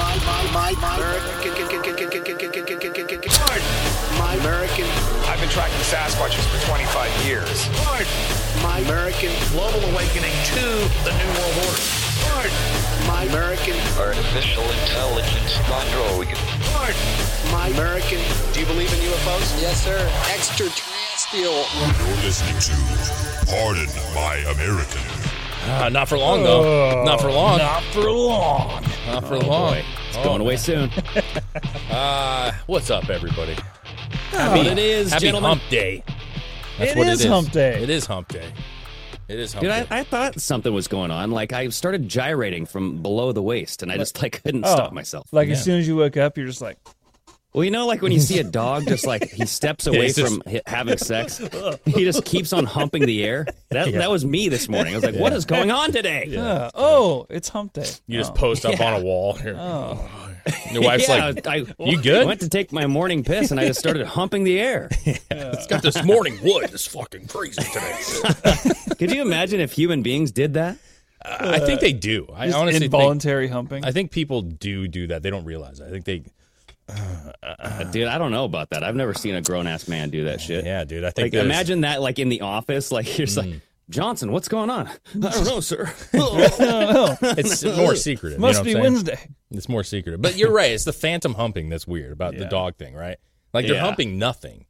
my, my, my American. My American. I've been tracking Sasquatches for 25 years. My American. Global awakening to the New World Order. My American. Artificial intelligence android. My American. Do you believe in UFOs? Yes, sir. Extraterrestrial. You're listening to Pardon My American. Uh, not for long, though. not for long. Not for long. Not for Oh, long. boy. It's going away soon. uh, what's up, everybody? What it is, happy gentlemen. Hump Day. That's It what is it is. Hump Day. It is Hump Day. It is Hump Dude, Day. I, I thought something was going on. Like I started gyrating from below the waist, and I just like couldn't Oh, stop myself. Like as soon as you woke up, you're just like, Well, you know, like when you see a dog just like he steps away he's just- from hi- having sex, he just keeps on humping the air. That Yeah. that was me this morning. I was like, "What Yeah. is going on today?" "Uh, oh, it's hump day. You just Oh. post up Yeah. on a wall. Here. Oh. Your wife's Yeah, like, I, "You good?" I went to take my morning piss, and I just started humping the air. It's got this morning wood. It's fucking crazy today. Could you imagine if human beings did that? I think they do. I honestly involuntary think, humping. I think people do do that. They don't realize. It. I think they. Uh, dude, I don't know about that. I've never seen a grown ass man do that shit. Yeah, dude. I think Like, there's- imagine that, like in the office, like you're just Mm. like Johnson, what's going on? I don't know, sir. it's more secretive. you Must know what be I'm saying? Wednesday. It's more secretive. But you're right. It's the phantom humping that's weird about the dog thing, right? Like they're Yeah. humping nothing.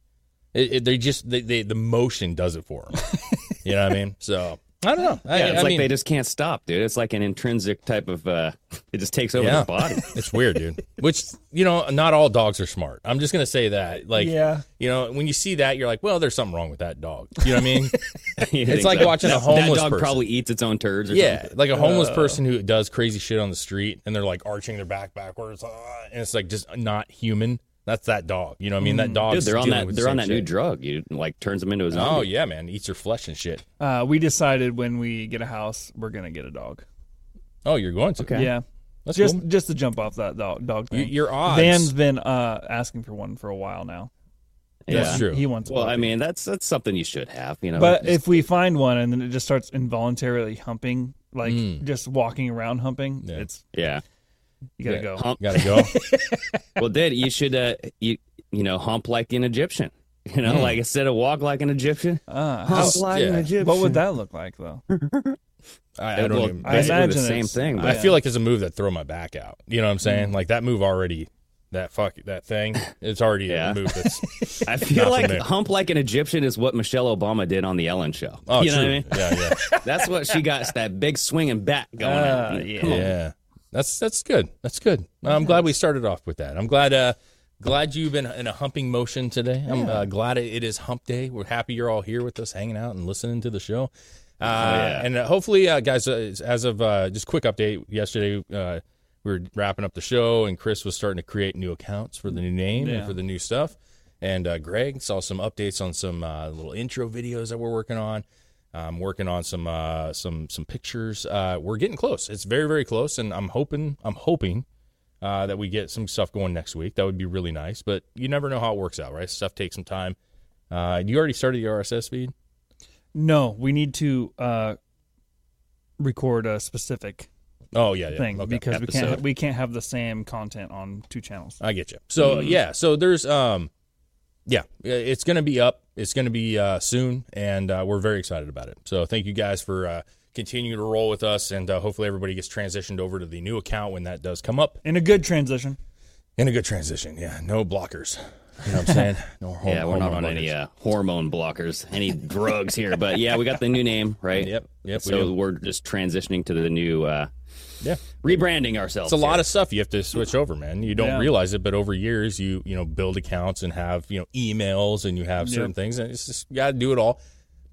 It, it, they just they, they the motion does it for them. you know what I mean? So I don't know. I, Yeah, it's I like mean, they just can't stop, dude. It's like an intrinsic type of. uh It just takes over yeah. the body. it's weird, dude. Which you know, not all dogs are smart. I'm just gonna say that. Like, Yeah. you know, when you see that, you're like, well, there's something wrong with that dog. You know what I mean? It's like so? watching a That- homeless That dog person. probably eats its own turds. Or yeah, something. like a homeless Uh, person who does crazy shit on the street, and they're like arching their back backwards, uh, and it's like just not human. That's that dog. You know what I mean? That dog. Mm. Dude, they're on that. They're on that new drug. You like turns them into a zombie. Oh yeah, man, eats your flesh and shit. Uh, we decided when we get a house, we're gonna get a dog. Oh, you're going to? Okay. Yeah, That's just cool. just to jump off that dog, dog You- thing. your odds. Van's been uh, asking for one for a while now. Yeah. That's true. He wants. a Well, I mean, that's that's something you should have. You know, but Just- if we find one and then it just starts involuntarily humping, like Mm. just walking around humping, Yeah. it's yeah, you gotta Yeah. go. hump. Gotta go. well, did you should uh you you know hump like an Egyptian. You know, Mm. like instead of walk like an Egyptian, Uh, hump how- like an. Egyptian. what would that look like though? I, I don't even. I imagine the same it's- thing. I But Yeah. feel like it's a move that throw my back out. You know what I'm saying? Like that move already. That fuck that thing. It's already Yeah. a move that's. I feel like from hump like an Egyptian is what Michelle Obama did on the Ellen Show. Oh, you know what I mean? Yeah, yeah, That's what she got. That big swinging back going. Uh, yeah. Come on. yeah. That's that's good. That's good. I'm glad we started off with that. I'm glad. Uh, glad you've been in a humping motion today. I'm uh, glad it, it is Hump Day. We're happy you're all here with us, hanging out and listening to the show. Uh, yeah. And uh, hopefully, uh, guys, uh, as of uh, just quick update, yesterday uh, we were wrapping up the show, and Chris was starting to create new accounts for the new name and for the new stuff. And uh, Greg saw some updates on some uh, little intro videos that we're working on. I'm working on some uh, some some pictures. Uh, we're getting close. It's very very close, and I'm hoping I'm hoping uh, that we get some stuff going next week. That would be really nice. But you never know how it works out, right? Stuff takes some time. Uh, you already started the RSS feed. No, we need to uh, record a specific Oh yeah, yeah. thing Okay. because we can't we can't have the same content on two channels. I get you. So yeah, so there's um, yeah, it's going to be up. It's going to be uh, soon, and uh, we're very excited about it. So thank you guys for uh, continuing to roll with us, and uh, hopefully everybody gets transitioned over to the new account when that does come up. In a good transition. In a good transition, yeah. No blockers. You know what I'm saying? No horm- Yeah, we're not hormone on any uh, hormone blockers, any drugs here. But yeah, we got the new name, right? Yep, yep, So do. we're just transitioning to the new, uh, Yeah. rebranding ourselves. It's a lot here. of stuff you have to switch over, man. You don't Yeah. realize it, but over years you you know build accounts and have you know emails and you have certain Yep. things, and it's just got to do it all.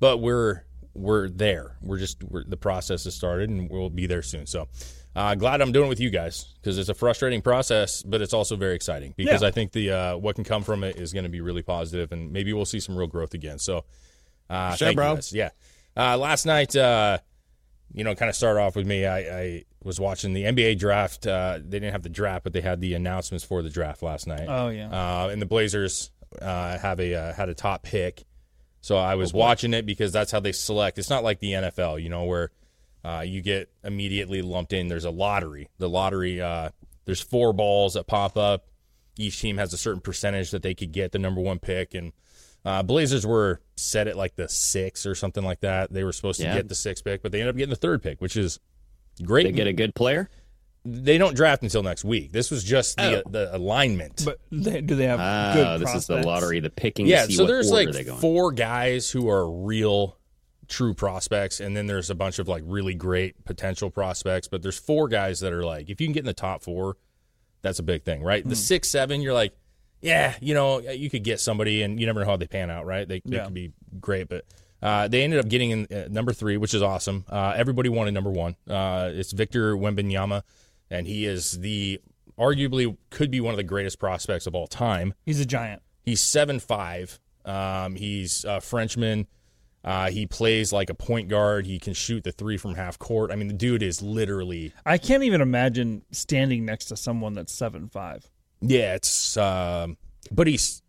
But we're we're there. We're just we're, the process has started, and we'll be there soon. So. Uh, glad I'm doing it with you guys because it's a frustrating process, but it's also very exciting because Yeah. I think the uh, what can come from it is going to be really positive, and maybe we'll see some real growth again. So, uh, Sure, bro. Yeah. Uh, last night, uh, you know, kind of start off with me. I, I was watching the NBA draft. Uh, they didn't have the draft, but they had the announcements for the draft last night. Oh, yeah. Uh, and the Blazers uh, have a uh, had a top pick, so I Oh, was watching it because that's how they select. It's not like the NFL, you know, where uh, you get immediately lumped in. There's a lottery. The lottery. Uh, there's four balls that pop up. Each team has a certain percentage that they could get the number one pick, and uh, Blazers were set at like the six or something like that. They were supposed to Yeah. get the sixth pick, but they ended up getting the third pick, which is great. They get a good player. They don't draft until next week. This was just the Oh. the alignment. But they, do they have Ah, good this is the lottery, the picking. yeah, to see so what there's like they go in. four guys who are real true prospects and then there's a bunch of like really great potential prospects but there's four guys that are like if you can get in the top four that's a big thing right Hmm. the six seven you're like yeah you know you could get somebody and you never know how they pan out right they, they Yeah. could be great but uh, they ended up getting in uh, number three which is awesome uh, everybody wanted number one uh, it's victor Wembanyama and he is the arguably could be one of the greatest prospects of all time He's a giant. He's seven five. Um, he's a Frenchman. Uh, he plays like a point guard. He can shoot the three from half court. I mean, the dude is literally I can't even imagine standing next to someone that's seven five. Yeah. It's um, but he's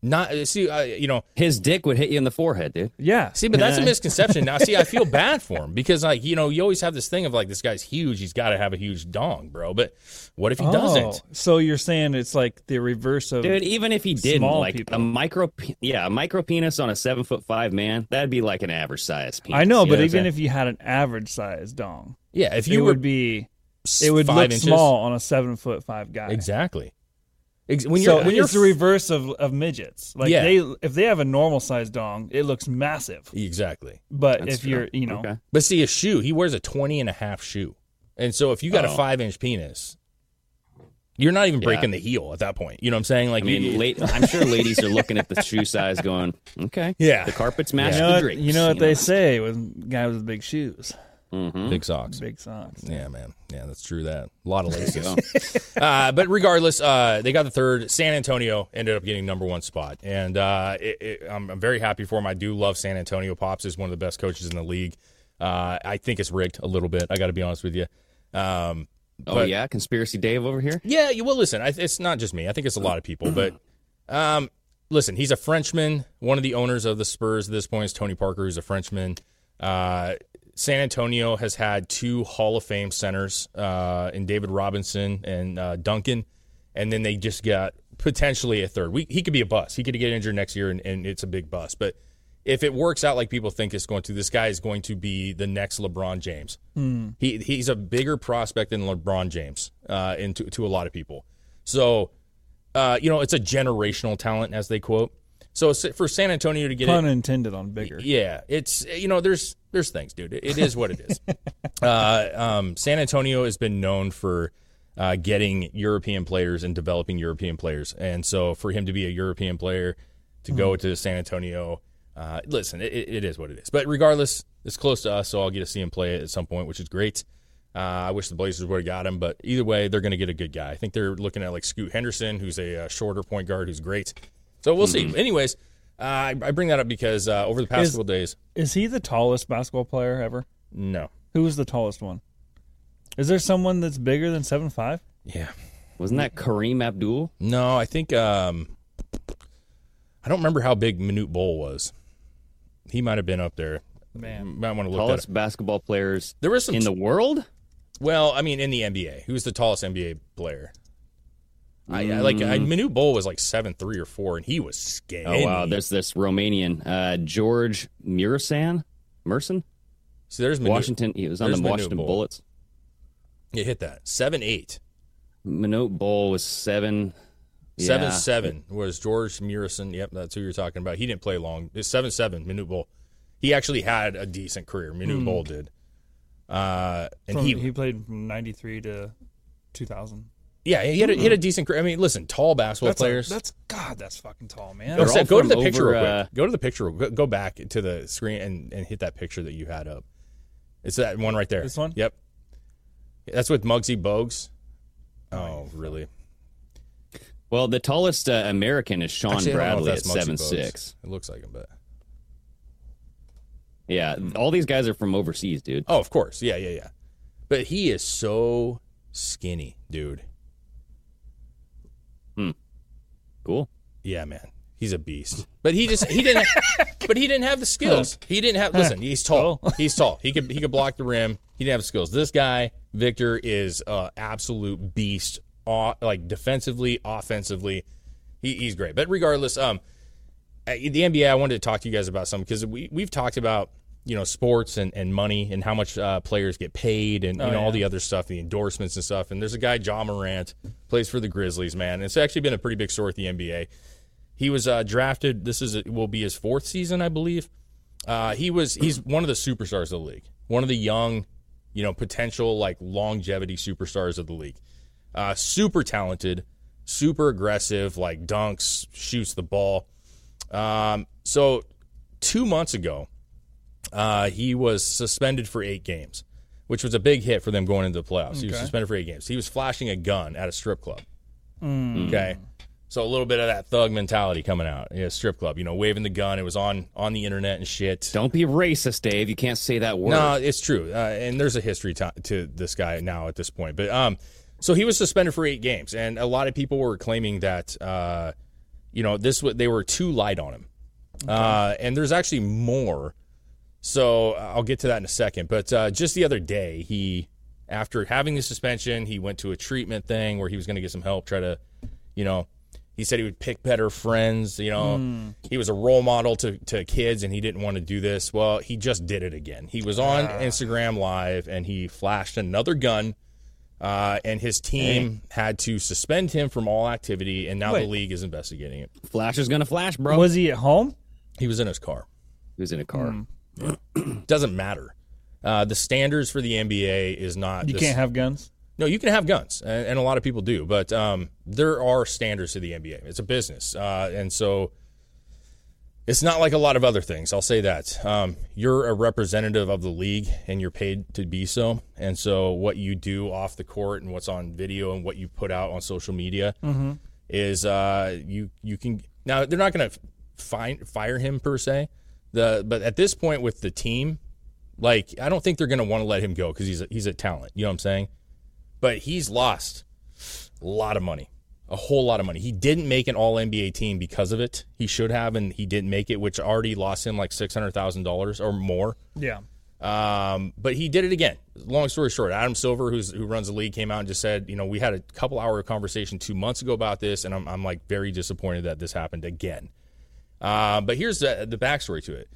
not. See, uh, you know, His dick would hit you in the forehead, dude. Yeah. see, but that's a misconception. Now, see, I feel bad for him because like you know, you always have this thing of like this guy's huge. He's got to have a huge dong, bro. But what if he Oh, doesn't? So you're saying it's like the reverse of Dude, even if he didn't, Small like people. a micro, pe- yeah, a micro penis on a seven foot five man, that'd be like an average size penis. I know, You but what I'm even saying? if you had an average size dong, Yeah, if it you were would be it would five look inches- small on a seven foot five guy. exactly. Ex- When so you're when you're it's the reverse of, of midgets. Like Yeah. they if they have a normal size dong, it looks massive. exactly. But That's if you're you know Okay. But see, a shoe, he wears a 20 and a half shoe. And so if you got a Oh. five inch penis, you're not even Yeah. breaking the heel at that point. You know what I'm saying? Like, I mean, you- late, I'm sure ladies are looking at the shoe size, going, "Okay, Yeah. the carpets match you know the what, drapes." you know what they say with guys with big shoes, Mhm. big socks. big socks. Yeah, man. Yeah, that's true. That a lot of laces. uh, but regardless, uh, they got the third. San Antonio ended up getting number one spot, and uh, it, it, I'm, I'm very happy for him. I do love San Antonio. Pops is one of the best coaches in the league. Uh, I think it's rigged a little bit. I got to be honest with you. Um, Oh but- yeah, conspiracy Dave over here. Yeah, you- well, listen, I, it's not just me. I think it's a lot of people. But um, listen, he's a Frenchman. One of the owners of the Spurs at this point is Tony Parker, who's a Frenchman. San Antonio has had two Hall of Fame centers uh, in David Robinson and uh, Duncan, and then they just got potentially a third. We, he could be a bust. He could get injured next year, and, and it's a big bust. But if it works out like people think it's going to, this guy is going to be the next LeBron James. He he's a bigger prospect than LeBron James, uh, and to, to a lot of people. So, uh, you know, it's a generational talent, as they quote. So for San Antonio to get Pun it, intended on bigger. yeah, it's you know, there's there's things, dude. It, it is what it is. uh, um, San Antonio has been known for uh, getting European players and developing European players, and so for him to be a European player to go to San Antonio, uh, listen, it, it is what it is. But regardless, it's close to us, so I'll get to see him play at some point, which is great. Uh, I wish the Blazers would have got him, but either way, they're going to get a good guy. I think they're looking at like Scoot Henderson, who's a uh, shorter point guard who's great. So we'll see. Anyways, uh, I, I bring that up because uh, over the past Is- couple days, Is he the tallest basketball player ever? no. Who was the tallest one? Is there someone that's bigger than seven five? Yeah. Wasn't that Kareem Abdul? No, I think um I don't remember how big Manute Bol was. He might have been up there. Man. Might want to look that Tallest up. basketball players There was some in the world. well, I mean in the NBA. Who's the tallest NBA player? I, I like I, Manute Bol was like seven three or four, and he was skinny. Oh wow, there's this Romanian uh, George Muresan, Merson, See, there's Manute. Washington. He was on There's the Washington Bol. Bullets. You hit that seven eight. Manute Bol was seven. Seven yeah. seven was George Muresan. Yep, that's who you're talking about. He didn't play long. It's seven seven. Manute Bol. He actually had a decent career. Manute Bol did. Uh, and From, he, he played from ninety three to two thousand. Yeah, he had a, he had a decent. career. I mean, listen, tall basketball That's a- players. that's God. That's fucking tall, man. Go, They're Seth, all go to from the picture real quick. uh, Go to the picture. Go, go back to the screen and, and hit that picture that you had up. It's that one right there. This one? Yep. That's with Muggsy Bogues. Oh, really? Well, the tallest uh, American is Shawn Actually, I don't know if Bradley at that's Muggsy seven Bogues. six. It looks like him, but Yeah, all these guys are from overseas, dude. oh, of course, yeah, yeah, yeah. But he is so skinny, dude. Cool. Yeah, man, he's a beast. But he just he didn't. but he didn't have the skills. He didn't have. Listen, he's tall. He's tall. He could he could block the rim. He didn't have the skills. This guy, Victor, is a absolute beast. Uh, like defensively, offensively, he, he's great. But regardless, um, uh, the NBA, I wanted to talk to you guys about something because we we've talked about you know sports and, and money and how much uh, players get paid and you know all the other stuff, the endorsements and stuff. And there's a guy, Ja Morant, plays for the Grizzlies, man. And it's actually been a pretty big story at the NBA. He was uh, drafted. This is will be his fourth season, I believe. Uh, he was he's one of the superstars of the league, one of the young, you know, potential like longevity superstars of the league. Uh, super talented, super aggressive, like dunks, shoots the ball. Um, so two months ago, uh, he was suspended for eight games, which was a big hit for them going into the playoffs. He was Okay. suspended for eight games. He was flashing a gun at a strip club. Okay. So a little bit of that thug mentality coming out. Yeah, strip club, you know, waving the gun. It was on on the internet and shit. Don't be racist, Dave. You can't say that word. No, it's true, uh, and there's a history to, to this guy now at this point. But um, so he was suspended for eight games, and a lot of people were claiming that uh, you know this wa- they were too light on him, uh, and there's actually more. So uh, I'll get to that in a second. But uh, just the other day, he after having the suspension, he went to a treatment thing where he was going to get some help, try to, you know. He said he would pick better friends. You know, he was a role model to, to kids, and he didn't want to do this. Well, he just did it again. He was on Instagram Live, and he flashed another gun, uh, and his team had to suspend him from all activity, and now Wait. the league is investigating it. Flash is gonna flash, bro. Was he at home? He was in his car. He was in a car. Doesn't matter. Uh, the standards for the NBA is not. You this- can't have guns. No, you can have guns, and, and a lot of people do, but um, there are standards to the NBA. It's a business, uh, and so it's not like a lot of other things. I'll say that. Um, you're a representative of the league, and you're paid to be so. And so, what you do off the court and what's on video and what you put out on social media is uh, you you can now they're not going to fire him per se. The but at this point with the team, like I don't think they're going to want to let him go because he's a, he's a talent. You know what I'm saying? but he's lost a lot of money, a whole lot of money. He didn't make an All NBA team because of it. He should have, and he didn't make it, which already lost him like six hundred thousand dollars or more. Yeah. Um, but he did it again. Long story short, Adam Silver, who's who runs the league, came out and just said, you know, we had a couple hour conversation two months ago about this, and I'm I'm like very disappointed that this happened again. Uh, but here's the the backstory to it.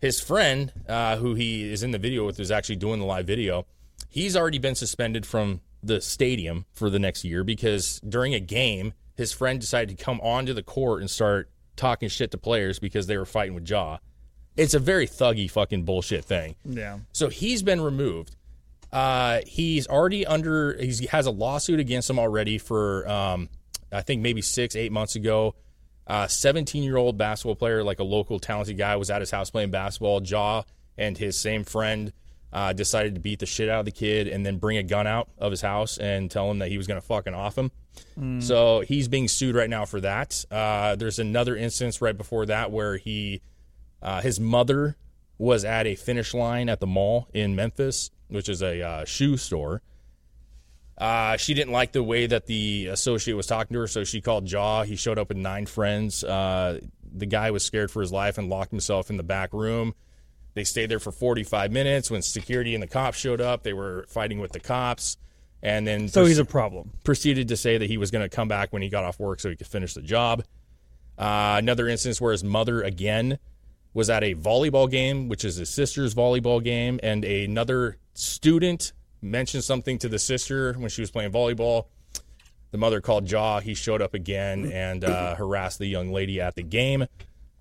His friend, uh, who he is in the video with, is actually doing the live video, he's already been suspended from the stadium for the next year because during a game, his friend decided to come onto the court and start talking shit to players because they were fighting with Ja. It's a very thuggy fucking bullshit thing. Yeah. So he's been removed. Uh, he's already under. He's, he has a lawsuit against him already for, um, I think maybe six, eight months ago. Uh, 17 year old basketball player, like a local talented guy, was at his house playing basketball. Ja and his same friend uh, decided to beat the shit out of the kid and then bring a gun out of his house and tell him that he was going to fucking off him. So he's being sued right now for that. Uh, there's another instance right before that where he, uh, his mother was at a finish line at the mall in Memphis, which is a uh, shoe store. Uh, she didn't like the way that the associate was talking to her, so she called Ja. He showed up with nine friends. Uh, the guy was scared for his life and locked himself in the back room. They stayed there for 45 minutes. When security and the cops showed up, they were fighting with the cops. And then So he's a problem. proceeded to say that he was going to come back when he got off work so he could finish the job. Uh, another instance where his mother again was at a volleyball game, which is his sister's volleyball game, and another student mentioned something to the sister when she was playing volleyball. The mother called Ja. He showed up again and uh, harassed the young lady at the game.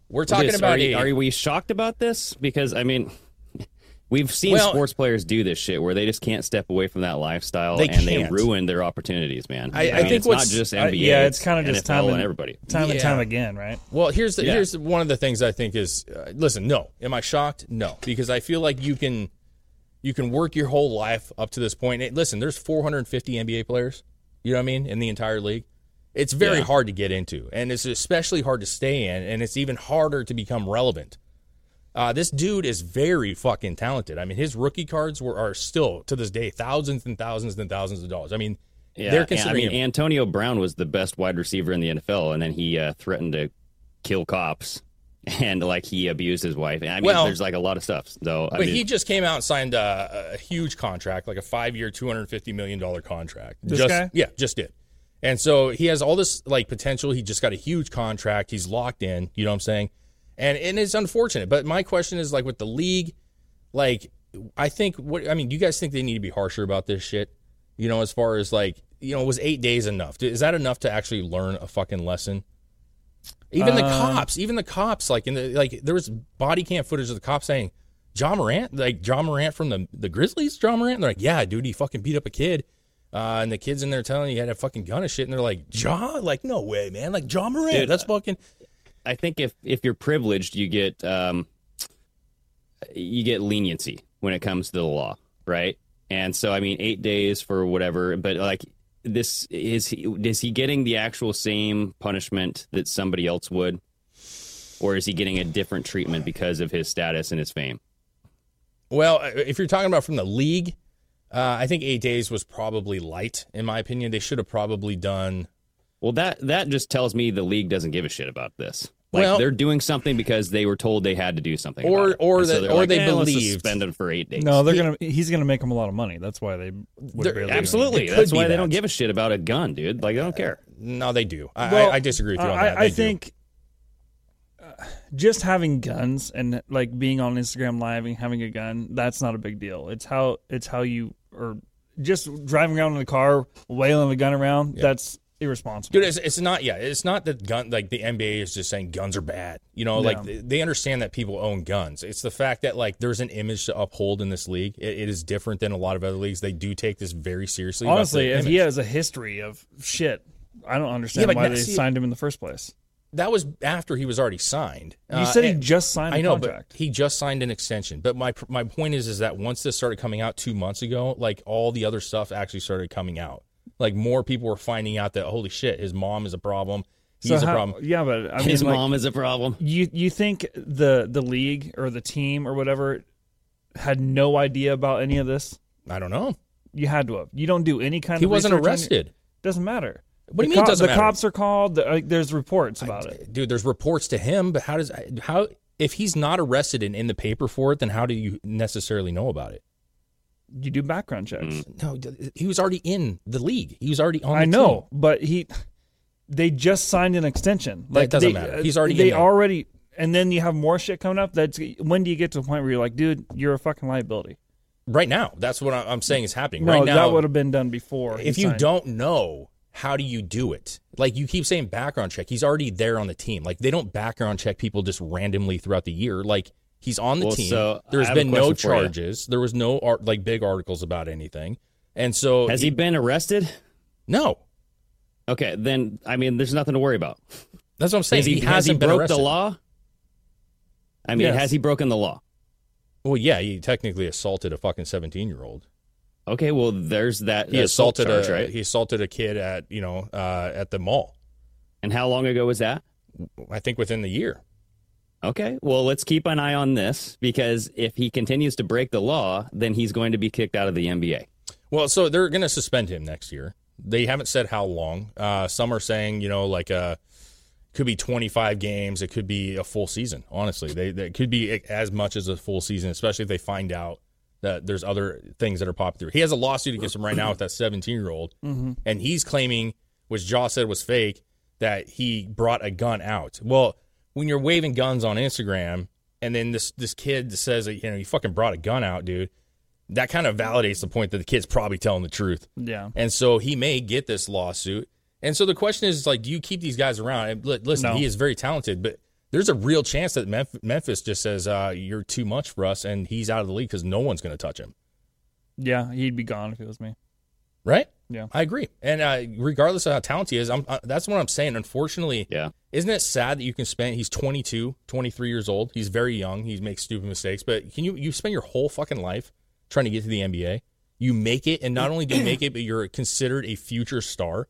We're talking This- about are, a- are we shocked about this? Because I mean, We've seen Well- sports players do this shit where they just can't step away from that lifestyle They and they can't. ruin their opportunities, man. I- I mean, think it's not what's- just I- NBA. yeah, it's kind of just NFL time and and everybody. time and time again, right? Well, here's the Yeah. here's one of the things I think is uh, listen. No, am I shocked? No, because I feel like you can you can work your whole life up to this point. Hey, listen, there's 450 NBA players. You know what I mean in the entire league. It's very Yeah. hard to get into, and it's especially hard to stay in, and it's even harder to become relevant. Uh, this dude is very fucking talented. I mean, his rookie cards were are still to this day thousands and thousands and thousands of dollars. I mean, Yeah, they're and, I mean, him- Antonio Brown was the best wide receiver in the NFL, and then he uh, threatened to kill cops, and like he abused his wife. I mean, Well- there's like a lot of stuff. So, I But mean, he just came out and signed a, a huge contract, like a five-year, two hundred fifty million dollar contract. This just, guy? yeah, just did. And so he has all this like potential. He just got a huge contract. He's locked in. You know what I'm saying? And and it's unfortunate. But my question is like with the league, like I think what I mean. Do you guys think they need to be harsher about this shit? You know, as far as like you know, was eight days enough? Is that enough to actually learn a fucking lesson? Even the Um, cops, even the cops, like in the like, there was body cam footage of the cops saying, "Ja Morant, like Ja Morant from the the Grizzlies, Ja Morant." And they're like, "Yeah, dude, he fucking beat up a kid." Uh, and the kids in there telling you he had a fucking gun and shit, and they're like, "John, like no way, man, like Ja Morant, Dude, that's fucking." I think if if you're privileged, you get um, you get leniency when it comes to the law, right? And so, I mean, eight days for whatever, but like this is he is he getting the actual same punishment that somebody else would, or is he getting a different treatment because of his status and his fame? Well, if you're talking about from the league, uh, I think eight days was probably light, in my opinion. They should have probably done. Well, that that just tells me the league doesn't give a shit about this. Like Well- they're doing something because they were told they had to do something, Or- about it. or And so they're or like, they "Eh, let's believed." suspend him for eight days. No, they're He- gonna. He's gonna make them a lot of money. That's why they would Absolutely. It could That's be why they don't give a shit about a gun, dude. Like they don't care. No, they do. I, Well, I, I disagree with you on I, that. I They do. think uh, just having guns and like being on Instagram live and having a gun, that's not a big deal. It's how it's how you or just driving around in a car wailing a gun around. That's irresponsible. Dude, it's, it's not. Yeah, it's not that gun. Like the NBA is just saying guns are bad. You know, like they- they understand that people own guns. It's the fact that like there's an image to uphold in this league. It, it is different than a lot of other leagues. They do take this very seriously. Honestly, if he has a history of shit, I don't understand Yeah, why now- they see- signed him in the first place. that was after he was already signed. You Uh, said he just signed I know, contract. but he just signed an extension. But my my point is, is that once this started coming out two months ago, like all the other stuff actually started coming out. Like more people were finding out that holy shit, his mom is a problem. He's So a problem. Yeah, but I mean, His like, mom is a problem. You you think the the league or the team or whatever had no idea about any of this? I don't know. You had to have. You don't do any kind He of. He wasn't arrested. Doesn't matter. What do you The mean co- doesn't the matter? cops are called. The, like, there's reports about it. dude there's reports to him but how does how if he's not arrested and in the paper for it then how do you necessarily know about it You do background checks. Mm. no he was already in the league he was already on the I know, team. but he. They just signed an extension. That Like doesn't they- matter. He's already They in already. And then you have more shit coming up. That's when do you get to the point where you're like, dude, you're a fucking liability. right now that's what I- i'm saying is happening No, right now that would have been done before. if you signed. don't know how do you do it like you keep saying background check he's already there on the team like they don't background check people just randomly throughout the year like he's on the Well, team so I there's have a been no question you. charges there was no art, like big articles about anything and so Has he been arrested? no Okay, then I mean, there's nothing to worry about. that's what i'm saying Has he, he, has he hasn't been broke arrested the law? I mean, Yes. has he broken the law? Well, yeah, he technically assaulted a fucking seventeen-year-old. Okay, well, there's that He assault assaulted charge, a right? he assaulted a kid at you know uh, at the mall. And how long ago was that? I think within the year. Okay, well, let's keep an eye on this because if he continues to break the law, then he's going to be kicked out of the NBA. Well, so they're going to suspend him next year. They haven't said how long. Uh, some are saying you know like uh could be 25 games. It could be a full season. Honestly, they, they it could be as much as a full season, especially if they find out that there's other things that are popping through. He has a lawsuit against him right now with that 17 year old, and he's claiming, which Ja said was fake, that he brought a gun out. Well, when you're waving guns on Instagram, and then this this kid says that you know you fucking brought a gun out, dude. That kind of validates the point that the kid's probably telling the truth. Yeah. And so he may get this lawsuit. And so the question is, like, do you keep these guys around? And listen, No. he is very talented, but there's a real chance that Memph- Memphis just says uh, you're too much for us, and he's out of the league because no one's going to touch him. Yeah, he'd be gone if it was me. Right? Yeah. I agree. And uh, regardless of how talented he is, I'm, uh, that's what I'm saying. Unfortunately, Yeah. isn't it sad that you can spend? He's 22, 23 years old. He's very young. He makes stupid mistakes. But can you you spend your whole fucking life trying to get to the NBA? You make it, and not only do you make it, but you're considered a future star.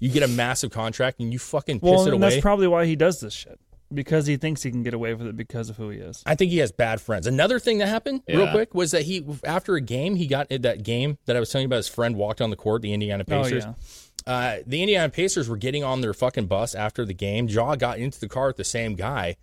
You get a massive contract, and you fucking piss Well, it and away. that's probably why he does this shit because he thinks he can get away with it because of who he is. I think he has bad friends. Another thing that happened real quick was that he after a game he got that game that I was telling you about. His friend walked on the court, the Indiana Pacers. Oh Pacers. yeah, uh, the Indiana Pacers were getting on their fucking bus after the game. Ja got into the car with the same guy.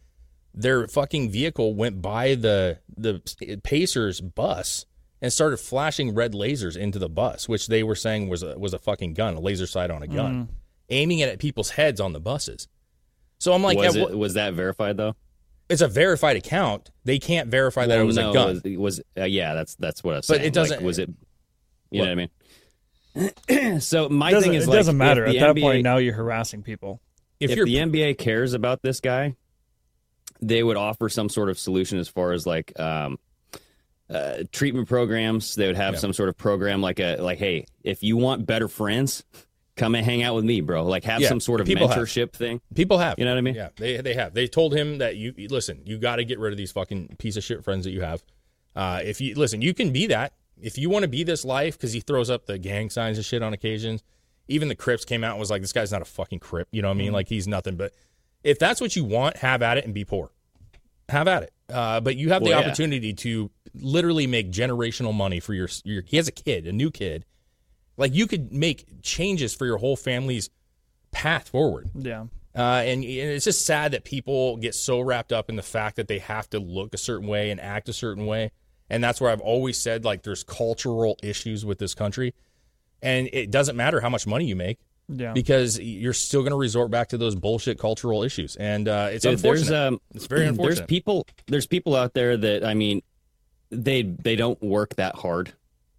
Their fucking vehicle went by the the Pacers bus and started flashing red lasers into the bus, which they were saying was a, was a fucking gun, a laser sight on a gun, aiming it at people's heads on the buses. So I'm like, was yeah, it wha- was that verified though? it's a verified account. They can't verify that it was no, a gun. Was, was uh, yeah, that's that's what I was But saying. it doesn't- Like, was it? You What? know what I mean? so my doesn't, thing is it like, doesn't matter at that NBA point. Now you're harassing people. if, if, you're the NBA cares about this guy, they would offer some sort of solution as far as like um, uh, treatment programs. They would have Yeah. some sort of program like a like, hey, if you want better friends, come and hang out with me, bro. Like have Yeah, some sort of people have. mentorship thing. People have. You know what I mean? Yeah, they they have. They told him that you listen. You got to get rid of these fucking piece of shit friends that you have. Uh, if you listen, you can be that. If you want to be this life, because he throws up the gang signs and shit on occasions. Even the Crips came out and was like, "This guy's not a fucking Crip." You know what I mean? Mm-hmm. Like he's nothing. But if that's what you want, have at it and be poor. Have at it. Uh, but you have the Well, yeah. opportunity to literally make generational money for your your. He has a kid, a new kid. Like you could make changes for your whole family's path forward. Yeah, Uh, and, and it's just sad that people get so wrapped up in the fact that they have to look a certain way and act a certain way. And that's where I've always said, like, there's cultural issues with this country. And it doesn't matter how much money you make yeah. because you're still going to resort back to those bullshit cultural issues. And uh, it's Dude, unfortunate. There's um, it's very unfortunate. There's people. There's people out there that I mean, they they don't work that hard,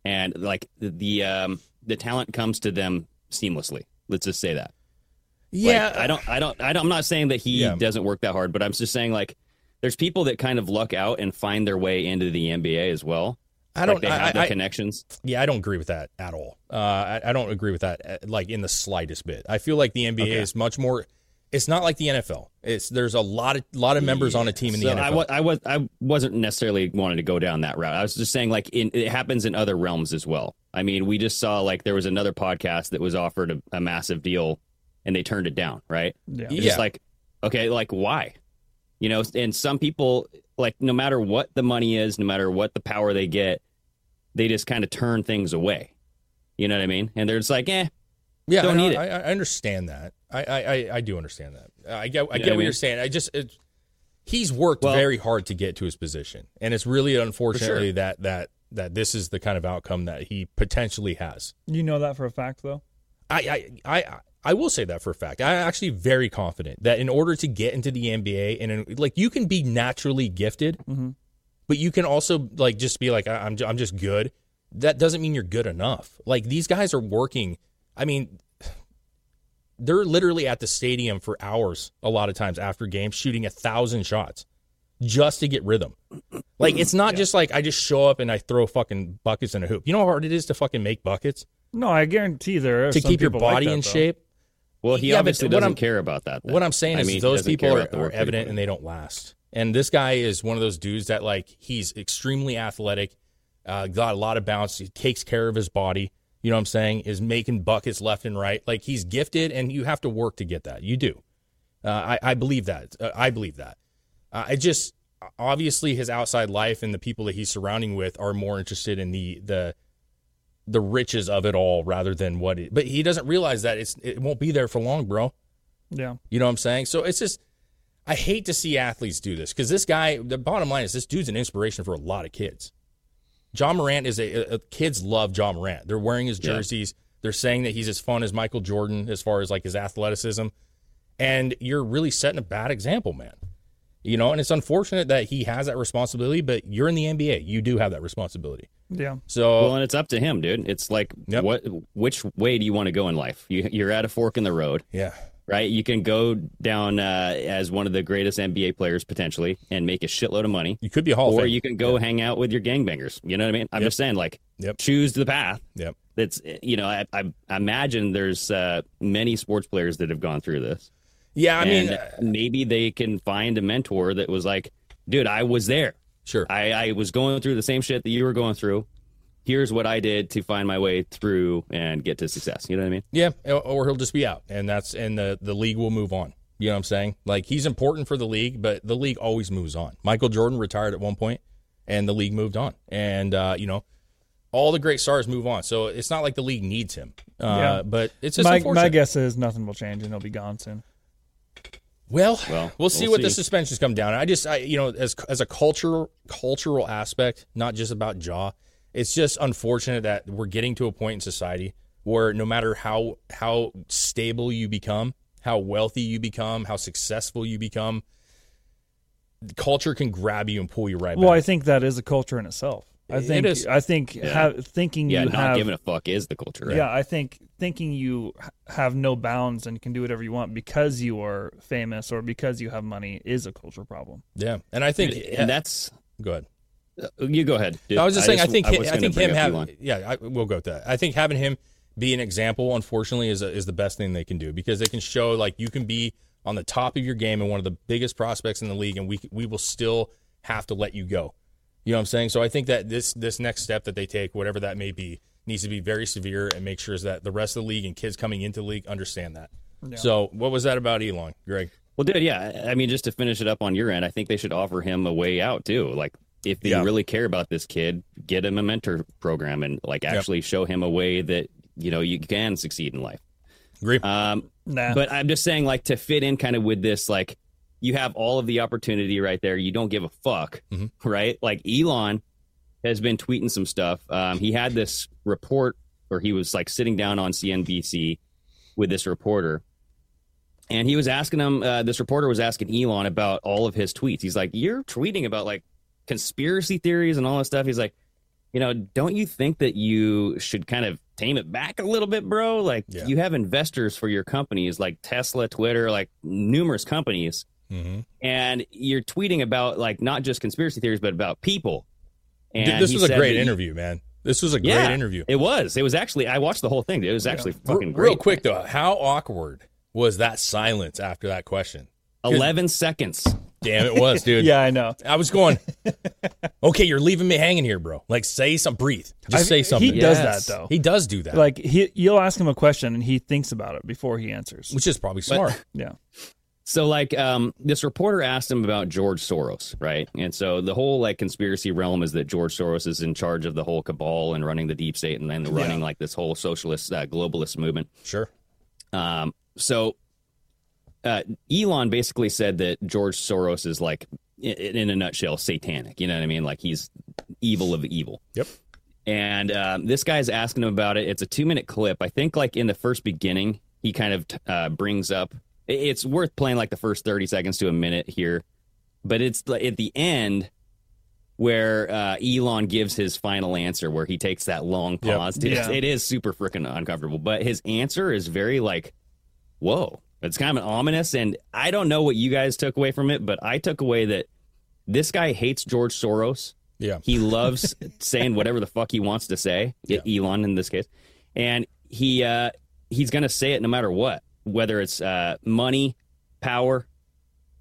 and like the, the um the talent comes to them seamlessly. Let's just say that. yeah. Like, I don't. I don't. I don't. I'm not saying that he Yeah. doesn't work that hard, but I'm just saying like there's people that kind of luck out and find their way into the NBA as well. I don't. Like they I- have the I- connections. Yeah, I don't agree with that at all. Uh, I, I don't agree with that, uh, like in the slightest bit. I feel like the NBA Okay. is much more. It's not like the NFL. It's there's a lot of lot of members on a team in the So NFL. I, was I wasn't necessarily wanting to go down that route. I was just saying like in, it happens in other realms as well. I mean, we just saw like there was another podcast that was offered a, a massive deal, and they turned it down. Right? yeah. It's Yeah. just like okay, like why? You know, and some people like no matter what the money is, no matter what the power they get, they just kind of turn things away. You know what I mean? And they're just like, eh, Yeah, Don't I, know- need it. I, I understand that. I, I, I- I do understand that. I get, I You get what I what mean? you're saying. I just, it, he's worked Well- very hard to get to his position, and it's really unfortunately sure. that that that this is the kind of outcome that he potentially has. You know that for a fact, though. I, I, I, I will say that for a fact. I'm actually very confident that in order to get into the NBA, and in, like you can be naturally gifted, mm-hmm. but you can also like just be like, I- I'm, I'm just good. That doesn't mean you're good enough. Like these guys are working. I mean, they're literally at the stadium for hours a lot of times after games, shooting a thousand shots just to get rhythm. Like it's not just like I just show up and I throw fucking buckets in a hoop. You know how hard it is to fucking make buckets No, I guarantee there are to some keep your people like body that, in though. shape. well, he Yeah, but obviously what doesn't I'm- care about that. then. What I'm saying I is mean, he those people are, are work that he evident put and they don't last. And this guy is one of those dudes that like he's extremely athletic, uh, got a lot of bounce, he takes care of his body. You know what I'm saying? Is making buckets left and right. Like he's gifted, and you have to work to get that. You do. Uh, I, I believe that. Uh, I believe that. Uh, I just obviously his outside life and the people that he's surrounding with are more interested in the the the riches of it all rather than what it. But he doesn't realize that it's it won't be there for long, bro. Yeah, You know what I'm saying? So it's just, I hate to see athletes do this because this guy, the bottom line is this dude's an inspiration for a lot of kids. Ja Morant is a, a kids love Ja Morant. They're wearing his Yeah. jerseys. They're saying that he's as fun as Michael Jordan as far as like his athleticism. And you're really setting a bad example, man. You know, and it's unfortunate that he has that responsibility, but you're in the NBA. You do have that responsibility. yeah. So Well, and it's up to him, dude. It's like Yep. what which way do you want to go in life? You you're at a fork in the road. yeah, right? You can go down uh, as one of the greatest NBA players potentially and make a shitload of money. You could be a Hall of or Fame. you can go hang out with your gangbangers. You know what I mean? I'm Yep. just saying, like, Yep. choose the path. Yep. That's you know, I, I, I imagine there's uh, many sports players that have gone through this. Yeah, I mean, maybe they can find a mentor that was like, dude, I was there. Sure. I, I was going through the same shit that you were going through. Here's what I did to find my way through and get to success. You know what I mean? Yeah, or he'll just be out, and that's and the the league will move on. You know what I'm saying? Like he's important for the league, but the league always moves on. Michael Jordan retired at one point, and the league moved on, and uh, you know, all the great stars move on. So it's not like the league needs him. Uh, Yeah. But it's just my, my guess is nothing will change and he'll be gone soon. Well, Well, we'll see we'll what the suspensions come down. I just, I, you know, as as a cultural cultural aspect, not just about Ja. It's just unfortunate that we're getting to a point in society where no matter how how stable you become, how wealthy you become, how successful you become, culture can grab you and pull you right back. Well, I think that is a culture in itself. I think is. I think ha- thinking Yeah, you not have giving a fuck is the culture. Right? yeah, I think thinking you have no bounds and can do whatever you want because you are famous or because you have money is a culture problem. yeah, and I think and that's go ahead. Uh, you go ahead. dude. I was just saying. I, think. was I think him up have. Elon. Yeah, I, we'll go with that. I think having him be an example, unfortunately, is a, is the best thing they can do because they can show like you can be on the top of your game and one of the biggest prospects in the league, and we we will still have to let you go. You know what I'm saying? So I think that this this next step that they take, whatever that may be, needs to be very severe and make sure that the rest of the league and kids coming into the league understand that. So what was that about Elon, Greg? Well, dude, yeah. I mean, just to finish it up on your end, I think they should offer him a way out too. Like, if they Yeah. really care about this kid, get him a mentor program and like actually show him a way that you know you can succeed in life. Agree. Um, Nah. but I'm just saying, like, to fit in kind of with this, like, you have all of the opportunity right there. You don't give a fuck, right? Like, Elon has been tweeting some stuff. Um, he had this report, or he was like sitting down on CNBC with this reporter, and he was asking him. Uh, this reporter was asking Elon about all of his tweets. He's like, "You're tweeting about like conspiracy theories and all this stuff." He's like, "You know, don't you think that you should kind of tame it back a little bit, bro? Like, Yeah. you have investors for your companies, like Tesla, Twitter, like numerous companies." Mm-hmm. and you're tweeting about like not just conspiracy theories but about people and this was a great that you- interview, man. This was a yeah great interview. it was it was actually i watched the whole thing it was actually fucking R- great Real quick though, how awkward was that silence after that question? 11 seconds Damn, it was, dude. yeah, I know. I was going, okay, you're leaving me hanging here, bro. Like, say some, breathe. Just I- say something. He does Yes. that though. He does do that, like he, you'll ask him a question and he thinks about it before he answers. which is probably smart. Yeah. So like um this reporter asked him about george soros right and so the whole like conspiracy realm is that george soros is in charge of the whole cabal and running the deep state and then running like this whole socialist uh, globalist movement sure. Um, so uh, Elon basically said that George Soros is like, in, in a nutshell, satanic. You know what I mean? Like he's evil of evil. Yep. And um, this guy's asking him about it. It's a two minute clip. I think like in the first beginning, he kind of uh, brings up. It- It's worth playing like the first thirty seconds to a minute here, but it's at the end where uh, Elon gives his final answer, where he takes that long pause. It's- Yeah. It is super freaking uncomfortable, but his answer is very like, whoa. It's kind of ominous, and I don't know what you guys took away from it, but I took away that this guy hates George Soros. Yeah. He loves saying whatever the fuck he wants to say, Yeah. Elon in this case, and he uh, he's gonna say it no matter what, whether it's uh, money, power,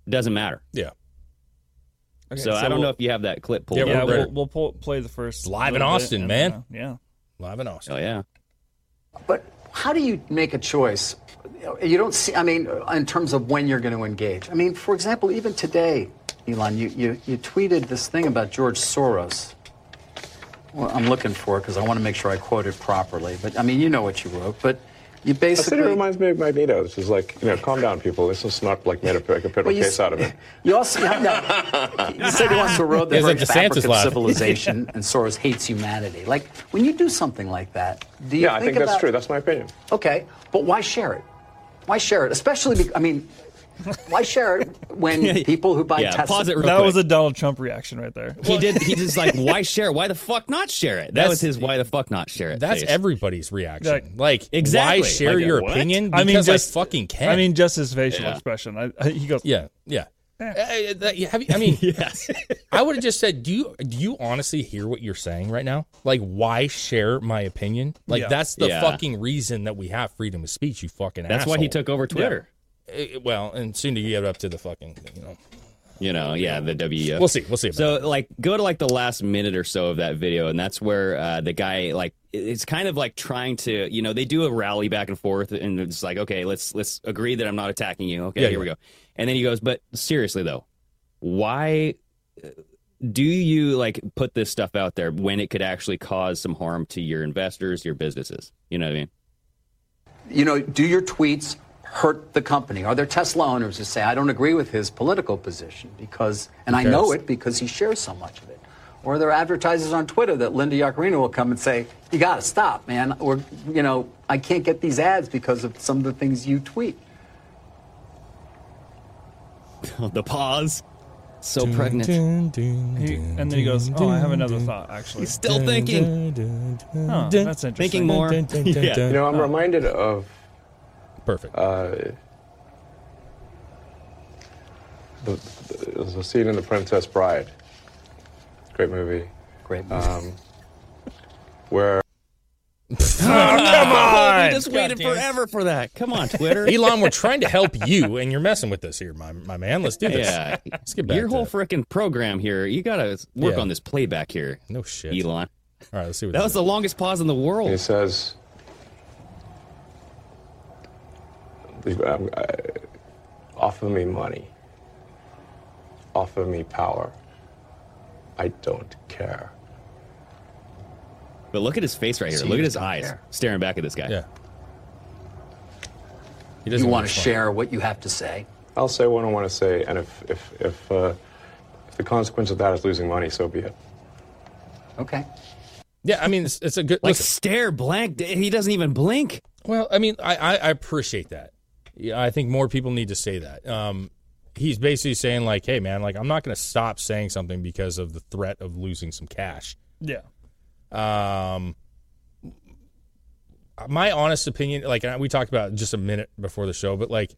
doesn't matter. Yeah. Okay, so, I don't know we'll- if you have that clip pulled. Yeah. Yeah, we're we'll, we'll pull, play the first. Live in little bit Austin, and, man. uh, yeah. Live in Austin. Oh yeah. But how do you make a choice? You don't see, I mean, in terms of when you're going to engage. I mean, for example, even today, Elon, you, you, you tweeted this thing about George Soros. Well, I'm looking for it because I want to make sure I quote it properly. But I mean, you know what you wrote. But you I said basically. it reminds me of Magneto. This is like, you know, calm down, people. This is not like made a, like a federal Well, case out of it. You also you, no, you said he wants to erode the He has fabric DeSantis of laugh. civilization, and Soros hates humanity. Like when you do something like that, do you Yeah, I think think that's about- true. That's my opinion. Okay, but why share it? Why share it? Especially, be, I mean, Why share it when people who buy Yeah, Tesla? pause it real that quick. was a Donald Trump reaction right there. He did. He just like, why share? it? Why the fuck not share it? That That's- was his. Why the fuck not share it? That's face. everybody's reaction. Like- Like, Exactly. why share Like, your what? opinion? I mean, just I fucking can. I mean, just his facial Yeah. expression. I, I, he goes, yeah, yeah. Uh, uh, have you- I mean, yes. I would have just said, do you do you honestly hear what you're saying right now? Like, why share my opinion? Like, Yeah. that's the Yeah. fucking reason that we have freedom of speech. You fucking. That's why he took over Twitter. Uh, well, and soon to get up to the fucking, you know. You know, yeah, the W. We'll see. We'll see. About So, that. like, go to like the last minute or so of that video, and that's where uh, the guy, like, it's kind of like trying to, you know, they do a rally back and forth, and it's like, okay, let's let's agree that I'm not attacking you. Okay, Yeah, here we go. And then he goes, but seriously though, why uh, do you like put this stuff out there when it could actually cause some harm to your investors, your businesses? You know what I mean? you know, do your tweets hurt the company? Are there Tesla owners who say, I don't agree with his political position because, and I know it because he shares so much of it? Or are there advertisers on Twitter that Linda Yaccarino will come and say, you got to stop, man. Or, you know, I can't get these ads because of some of the things you tweet. the pause. So pregnant. he, and then he goes, "Oh, I have another thought. Actually, He's still thinking. oh, that's interesting. Thinking more. yeah. You know, I'm reminded of Perfect. uh, the, the, there's a scene in The Princess Bride. Great movie. Great. Um, where Come on! We just waited forever for that. Come on, Twitter. Elon, we're trying to help you, and you're messing with us here, my, my man. Let's do this. yeah. Let's get back Your whole it. frickin' program here, you gotta work Yeah. on this playback here, No shit. Elon. All right, let's see what That was is. the longest pause in the world. he says, um, uh, offer me money, offer me power. I don't care. But look at his face right here. See, look at his eyes care. staring back at this guy. Yeah. He You doesn't want to share what you have to say. I'll say what I want to say, and if if if, uh, if the consequence of that is losing money, so be it. Okay. Yeah, I mean, it's, it's a good. Like listen, stare blank. He doesn't even blink. well, I mean, I, I, I appreciate that. Yeah, I think more people need to say that. Um, he's basically saying like, "Hey, man, like I'm not going to stop saying something because of the threat of losing some cash." Yeah, Um, my honest opinion, like we talked about just a minute before the show, but like,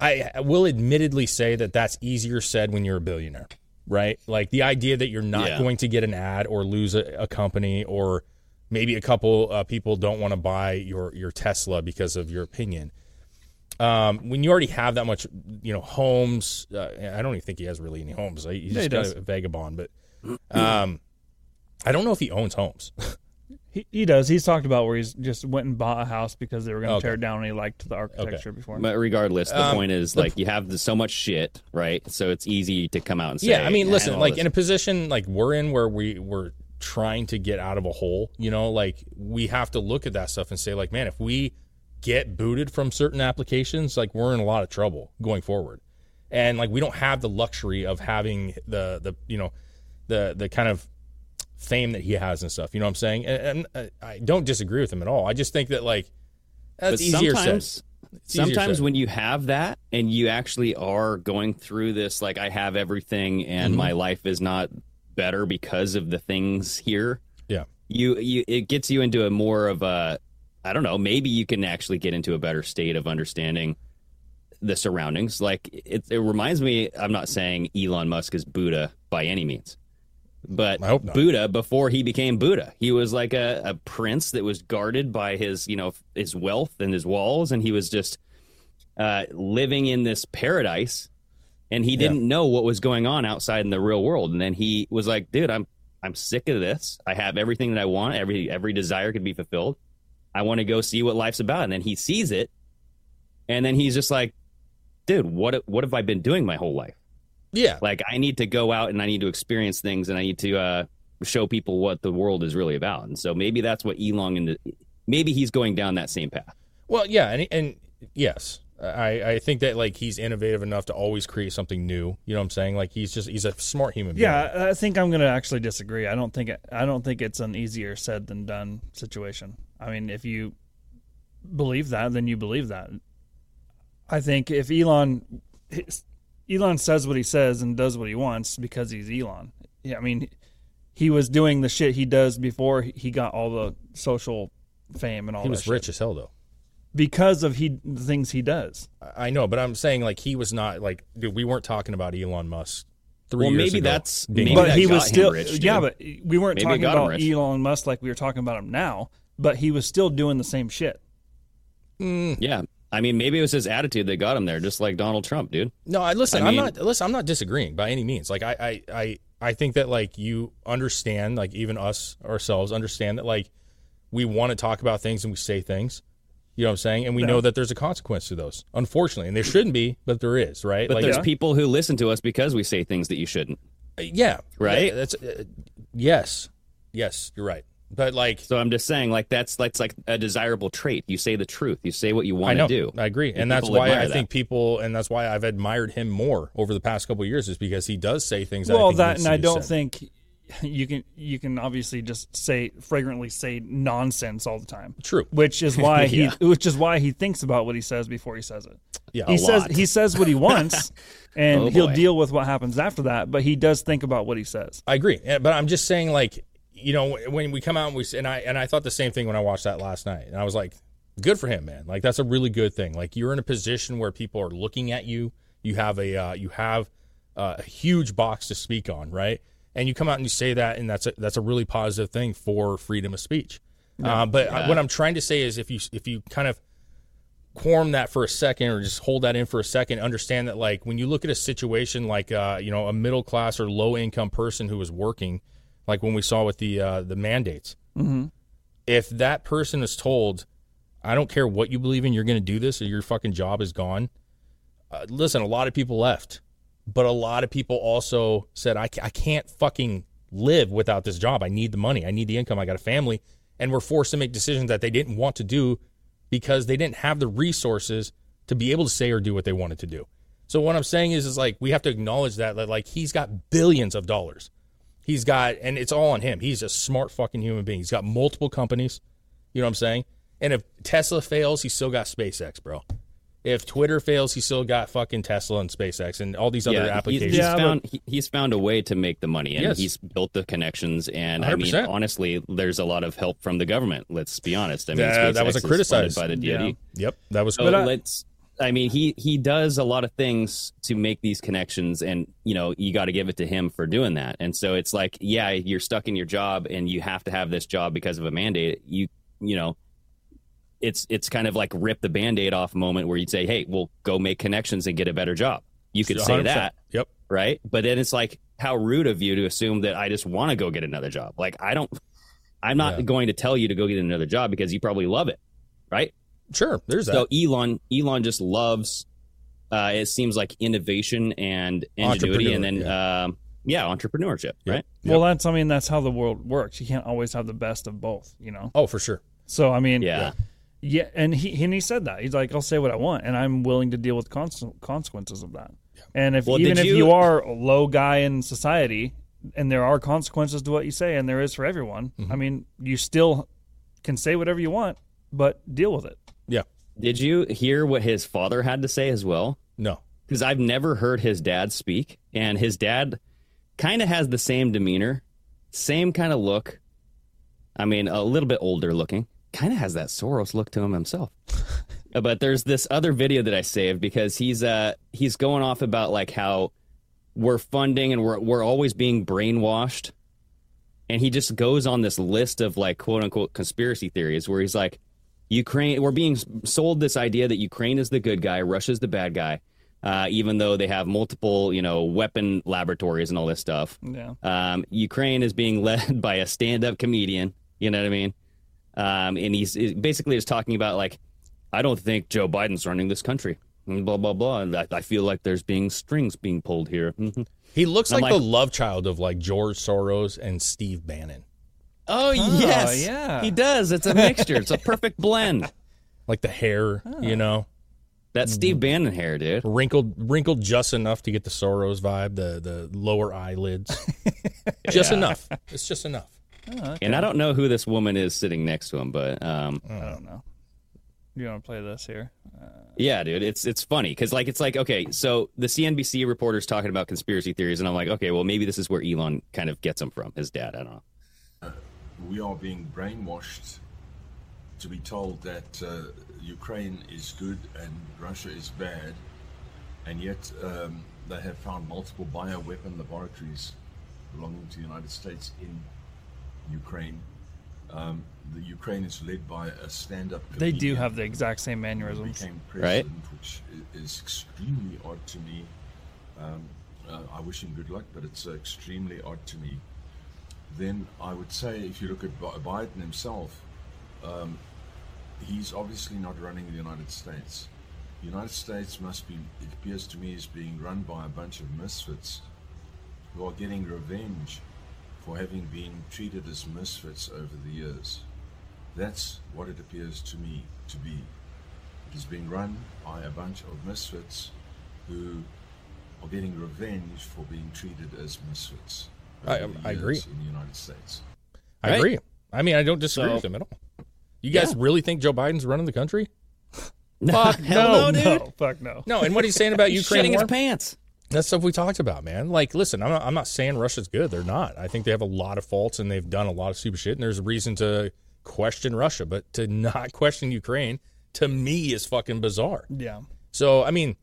I I will admittedly say that that's easier said when you're a billionaire, right? Like the idea that you're not Yeah. going to get an ad or lose a, a company or maybe a couple uh, people don't want to buy your your Tesla because of your opinion. Um, when you already have that much, you know, homes. Uh, I don't even think he has really any homes. He's Yeah, just he got does. a vagabond, but um, I don't know if he owns homes. he, he does. He's talked about where he's just went and bought a house because they were going to Okay. tear it down and he liked the architecture before. But regardless, the Um, point is like you have so much shit, right? So it's easy to come out and say. Yeah, I mean, "Eh, listen, like this." in a position like we're in where we we're trying to get out of a hole, you know, like we have to look at that stuff and say like, man, if we get booted from certain applications, like we're in a lot of trouble going forward. And like we don't have the luxury of having the the you know the the kind of fame that he has and stuff. You know what I'm saying? And, and uh, I don't disagree with him at all. I just think that like that's but easier sometimes, sometimes said. when you have that and you actually are going through this, like I have everything and Mm-hmm. my life is not better because of the things here. yeah. You, you, it gets you into a more of a, I don't know, maybe you can actually get into a better state of understanding the surroundings. Like it, it reminds me, I'm not saying Elon Musk is Buddha by any means. But. Buddha, before he became Buddha, he was like a, a prince that was guarded by his, you know, his wealth and his walls, and he was just uh, living in this paradise, and he didn't know what was going on outside in the real world. And then he was like, "Dude, I'm I'm sick of this. I have everything that I want. Every every desire could be fulfilled. I want to go see what life's about." And then he sees it, and then he's just like, "Dude, what what have I been doing my whole life?" Yeah. Like I need to go out and I need to experience things and I need to uh, show people what the world is really about. And so maybe that's what Elon and maybe he's going down that same path. Well, yeah, and and yes, I I think that like he's innovative enough to always create something new. You know what I'm saying? Like he's just he's a smart human being. yeah, I think I'm going to actually disagree. I don't think it, I don't think it's an easier said than done situation. I mean, if you believe that, then you believe that. I think if Elon Elon says what he says and does what he wants because he's Elon. Yeah, I mean, he was doing the shit he does before he got all the social fame and all He that was shit. rich as hell though. because of he the things he does. I know, but I'm saying like he was not like dude. We weren't talking about Elon Musk. Three Well, years maybe ago that's- being maybe but that he got was still rich, yeah, but we weren't Maybe talking about. Elon Musk like we were talking about him now, but he was still doing the same shit. Yeah. I mean, maybe it was his attitude that got him there, just like Donald Trump, dude. No, I listen. I I'm mean- not listen. I'm not disagreeing by any means. Like I, I, I, I think that like you understand, like even us ourselves understand that like we want to talk about things and we say things. You know what I'm saying? And we know that there's a consequence to those, unfortunately, and there shouldn't be, but there is, right? But like, there's people who listen to us because we say things that you shouldn't. yeah, Right? Yeah, that's uh, yes, yes, you're right. But like, So I'm just saying, like that's that's like a desirable trait. You say the truth. You say what you want know, to do. I agree, And and that's why I that. think people, and that's why I've admired him more over the past couple of years, is because he does say things. that I well, think that and I don't said. think you can you can obviously just say fragrantly say nonsense all the time. True. Which is why he which is why he thinks about what he says before he says it. Yeah, he a says lot. he says what he wants and Oh, he'll deal with what happens after that, but he does think about what he says. I agree, Yeah, but I'm just saying, like, you know, when we come out and we and I and I thought the same thing when I watched that last night, and I was like, good for him, man. Like, that's a really good thing. Like, you're in a position where people are looking at you. You have a uh, you have uh, a huge box to speak on, right? And you come out and you say that, and that's a, that's a really positive thing for freedom of speech. Uh, but I- what I'm trying to say is, if you if you kind of quorum that for a second or just hold that in for a second understand that like when you look at a situation like uh, you know a middle class or low income person who is working like when we saw with the uh, the mandates. If that person is told i don't care what you believe in you're going to do this or your fucking job is gone uh, listen a lot of people left but a lot of people also said I, I can't fucking live without this job. I need the money. I need the income. I got a family. And were forced to make decisions that they didn't want to do because they didn't have the resources to be able to say or do what they wanted to do. So what I'm saying is, is like we have to acknowledge that, that like he's got billions of dollars. He's got, and it's all on him. He's a smart fucking human being. He's got multiple companies. You know what I'm saying? And if Tesla fails, he's still got SpaceX, bro. If Twitter fails, he's still got fucking Tesla and SpaceX and all these other yeah, he's, applications. he's Yeah, found he, he's found a way to make the money, and Yes. he's built the connections. And I mean, honestly, there's a lot of help from the government. Let's be honest. I mean, That- that was a SpaceX is funded criticized- by the DoD. Yeah. Yep, that was So But I- let's. I mean, he he does a lot of things to make these connections, and you know, you got to give it to him for doing that. And so it's like, yeah, you're stuck in your job, and you have to have this job because of a mandate. You you know, it's it's kind of like rip the band-aid off moment where you'd say, hey, well, go make connections and get a better job. You could say 100%. that, Yep. right? But then it's like, how rude of you to assume that I just want to go get another job. Like, I don't. I'm not Yeah. going to tell you to go get another job because you probably love it, right? Sure, there's that. So Elon, Elon just loves. Uh, it seems like innovation and ingenuity, and then Entrepreneur, um, yeah, entrepreneurship, right? Well, that's I mean that's how the world works. You can't always have the best of both, you know. oh, for sure. So I mean, Yeah. yeah, and he and he said that he's like, I'll say what I want, and I'm willing to deal with cons- consequences of that. And if Well, even if you, you- are a low guy in society, and there are consequences to what you say, and there is for everyone, Mm-hmm. I mean, you still can say whatever you want, but deal with it. Did you hear what his father had to say as well? No. Because I've never heard his dad speak, and his dad kind of has the same demeanor, same kind of look. I mean, a little bit older looking. Kind of has that Soros look to him himself. But there's this other video that I saved because he's uh he's going off about like how we're funding and we're we're always being brainwashed. And he just goes on this list of like quote unquote conspiracy theories where he's like Ukraine we're being sold this idea that Ukraine is the good guy, Russia's the bad guy. Uh, even though they have multiple, you know, weapon laboratories and all this stuff. Yeah. Um, Ukraine is being led by a stand-up comedian. You know what I mean? Um, and he's, he's basically just talking about like, I don't think Joe Biden's running this country. and Blah blah blah. And I, I feel like there's being strings being pulled here. He looks like, like- the love child of like George Soros and Steve Bannon. Oh, yes, yeah. he does. It's a mixture. it's a perfect blend. Like the hair, you ah. know, That mm-hmm. Steve Bannon hair, dude. wrinkled wrinkled just enough to get the Soros vibe, the the lower eyelids. Just enough. It's just enough. Oh, and I don't know who this woman is sitting next to him, but um, I don't know. you want to play this here? Uh, yeah, dude, it's it's funny because like it's like okay, so the CNBC reporter's talking about conspiracy theories, and I'm like, okay, well maybe this is where Elon kind of gets them from, his dad. I don't know. We are being brainwashed to be told that uh, Ukraine is good and Russia is bad, and yet um, they have found multiple bioweapon laboratories belonging to the United States in Ukraine. Um, the Ukraine is led by a stand-up. They do have the exact same who mannerisms. became Right. president, which is extremely odd to me. Um, uh, I wish him good luck, but it's uh, extremely odd to me. Then I would say, if you look at Biden himself, um, he's obviously not running the United States. The United States must be, it appears to me, is being run by a bunch of misfits who are getting revenge for having been treated as misfits over the years. That's what it appears to me to be. It is being run by a bunch of misfits who are getting revenge for being treated as misfits. I- over I agree. years In the United States. I Right. agree. I mean, I don't disagree So- with him at all. You guys Yeah. really think Joe Biden's running the country? Fuck Fuck no, No, fuck no. No, and what he's saying about He's Ukraine shitting war? his pants. That's stuff we talked about, man. Like, listen, I'm not, I'm not saying Russia's good. They're not. I think they have a lot of faults and they've done a lot of stupid shit. And there's a reason to question Russia, but to not question Ukraine to me is fucking bizarre. Yeah. So, I mean,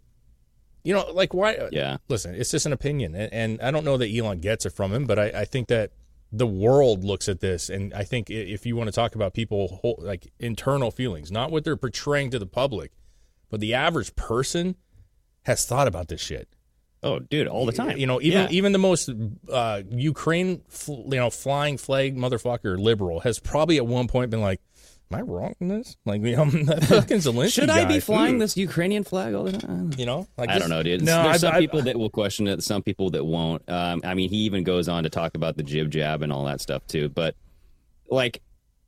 you know, like why? Yeah. Listen, it's just an opinion, and, and I don't know that Elon gets it from him, but I, I think that the world looks at this, and I think if you want to talk about people whole, like internal feelings, not what they're portraying to the public, but the average person has thought about this shit. Oh, dude, all the time. You know, even Yeah. even the most uh, Ukraine, fl- you know, flying flag motherfucker liberal has probably at one point been like, "Am I wrong in this? Like, you know, that fucking Zelensky Should I guy, be flying ooh." this Ukrainian flag all the time? You know, like I this- don't know, dude. No, There's I- some I- people that will question it, some people that won't. Um, I mean, he even goes on to talk about the jib jab and all that stuff too. But like,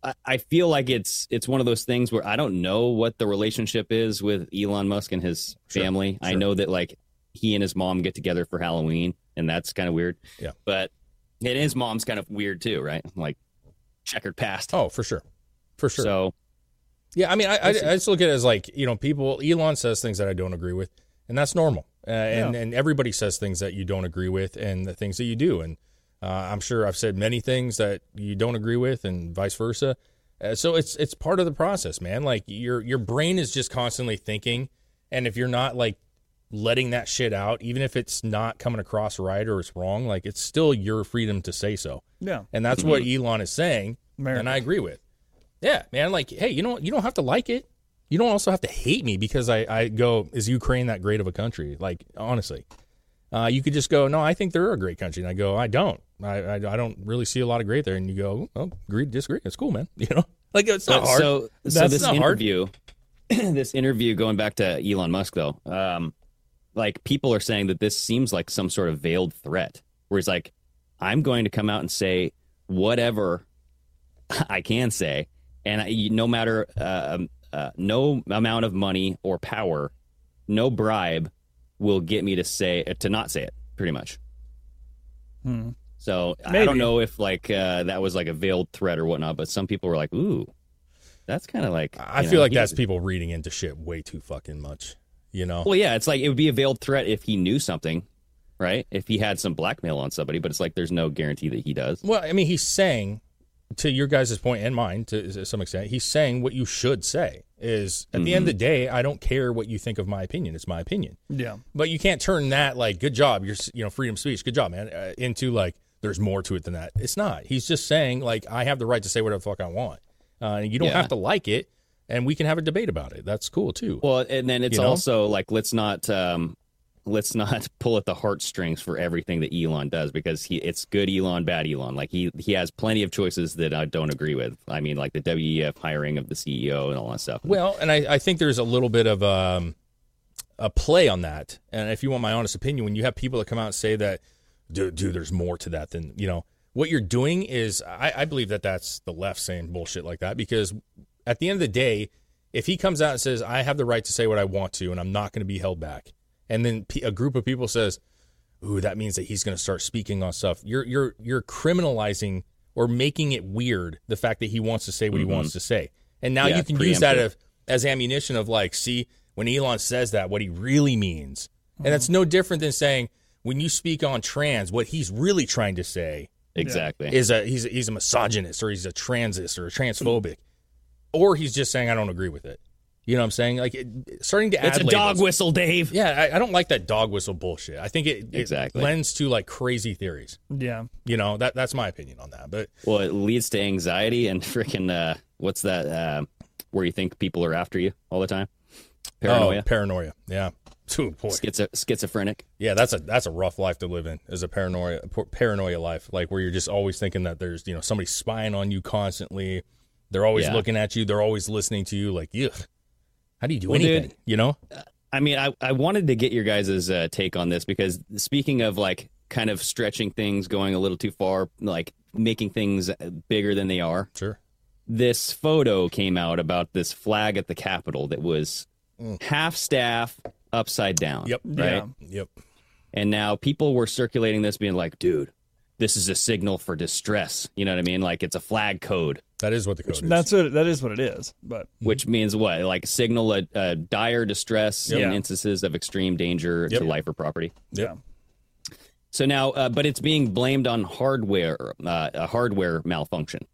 I, I feel like it's it's one of those things where I don't know what the relationship is with Elon Musk and his family. I know that like he and his mom get together for Halloween, and that's kind of weird. Yeah. but and his mom's kind of weird too, right? Like checkered past. Oh, for sure, for sure. So Yeah, I mean, I, I, I just look at it as like you know, people. Elon says things that I don't agree with, and that's normal. Uh, and and everybody says things that you don't agree with, and the things that you do. And uh, I'm sure I've said many things that you don't agree with, and vice versa. Uh, so it's it's part of the process, man. Like your your brain is just constantly thinking, and if you're not like letting that shit out, even if it's not coming across right or it's wrong, like it's still your freedom to say so. Yeah. And that's what Elon is saying, America. and I agree with. Yeah, man. Like, hey, you know, you don't have to like it. You don't also have to hate me because I, I go, is Ukraine that great of a country? Like, honestly, uh, you could just go, no, I think they're a great country, and I go, I don't. I, I, I don't really see a lot of great there, and you go, oh, agree, to disagree. It's cool, man. You know, like it's not But hard. So, so this interview, this interview, going back to Elon Musk, though, um, like people are saying that this seems like some sort of veiled threat, where he's like, "I'm going to come out and say whatever I can say, and I, no matter uh, uh, no amount of money or power, no bribe will get me to say to not say it. Pretty much. Hmm. So I don't know if like uh, that was like a veiled threat or whatnot, but some people were like, "Ooh, that's kind of like." I feel know, like that's people reading into shit way too fucking much. You know, Well, yeah, it's like it would be a veiled threat if he knew something, right? If he had some blackmail on somebody, but it's like there's no guarantee that he does. Well, I mean, he's saying, to your guys' point and mine to some extent, he's saying what you should say is at the end of the day, I don't care what you think of my opinion. It's my opinion. Yeah. But you can't turn that like good job, you're you know freedom of speech, good job, man, uh, into like there's more to it than that. It's not. He's just saying like I have the right to say whatever the fuck I want. Uh, and you don't Yeah. have to like it, and we can have a debate about it. That's cool too. Well, and then it's You know? also like let's not um, let's not pull at the heartstrings for everything that Elon does because he it's good Elon, bad Elon. Like he he has plenty of choices that I don't agree with. I mean, like the WEF hiring of the CEO and all that stuff. Well, and I, I think there's a little bit of um, a play on that. And if you want my honest opinion, when you have people that come out and say that, dude, dude there's more to that than, you know, what you're doing is, I, I believe that that's the left saying bullshit like that because at the end of the day, if he comes out and says, I have the right to say what I want to and I'm not going to be held back, and then a group of people says, ooh, that means that he's going to start speaking on stuff. You're you're you're criminalizing or making it weird the fact that he wants to say what Mhm. he wants to say, and now Yeah, you can use that of as ammunition of like, see, when Elon says that, what he really means. And that's no different than saying when you speak on trans, what he's really trying to say Exactly. is a he's a, he's a misogynist or he's a transist or a transphobic, or he's just saying I don't agree with it. You know what I'm saying? Like it, starting to add. It's add a dog whistle, Dave. Yeah, I, I don't like that dog whistle bullshit. I think it, it Exactly. lends to like crazy theories. Yeah. You know that that's my opinion on that. But Well, it leads to anxiety and freaking uh, what's that? Uh, where you think people are after you all the time? Paranoia. Oh, paranoia. Yeah. Ooh, boy. Schizo- schizophrenic. Yeah, that's a that's a rough life to live in. Is a paranoia paranoia life, like where you're just always thinking that there's you know somebody spying on you constantly. They're always Yeah. looking at you. They're always listening to you. Like, ugh, how do you do Well, dude, anything? you know? I mean, I, I wanted to get your guys' uh, take on this because speaking of like kind of stretching things, going a little too far, like making things bigger than they are. Sure. This photo came out about this flag at the Capitol that was half staff upside down. Mm. Yep. Right. Yep. And now people were circulating this, being like, "Dude, this is a signal for distress." You know what I mean? Like it's a flag code. That is what the code is. That's what that is what it is. But Which means what? Like signal a, a dire distress Yep. in Yeah. instances of extreme danger Yep. to life or property. Yep. So now, uh, but it's being blamed on hardware, uh, a hardware malfunction.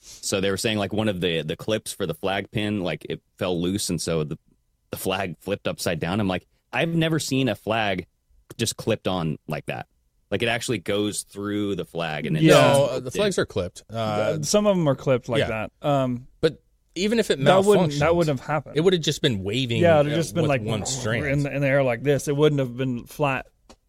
So they were saying like one of the the clips for the flag pin, like it fell loose, and so the the flag flipped upside down. I'm like, I've never seen a flag just clipped on like that. Like it actually goes through the flag, and it No, uh, the flags are clipped. Uh, some of them are clipped like yeah. that. Um, but even if it that wouldn't malfunctions, that wouldn't have happened. It would have just been waving. yeah, it would uh, have just been with like one string. in the, in the air like this. It wouldn't have been flat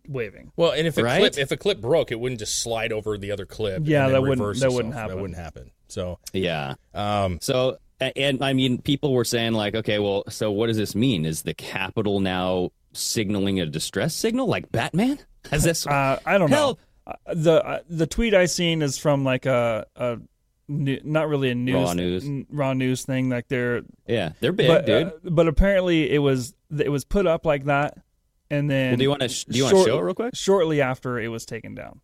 waving. Well, and if a Right? clip if a clip broke, it wouldn't just slide over the other clip. Yeah, then that wouldn't- reverse that wouldn't itself. happen. That wouldn't happen. So yeah. um, So, a- and I mean, people were saying like, okay, well, so what does this mean? Is the Capitol now signaling a distress signal, like Batman? Has this? Uh, I don't know. Hell- Uh, the uh, the tweet I seen is from like a, a new, not really a news Raw news. n- raw news thing. Like they're yeah, they're big, but, dude. uh, but apparently it was it was put up like that, and then Well, do you wanna sh- do you wanna short- show it real quick? Shortly after it was taken down.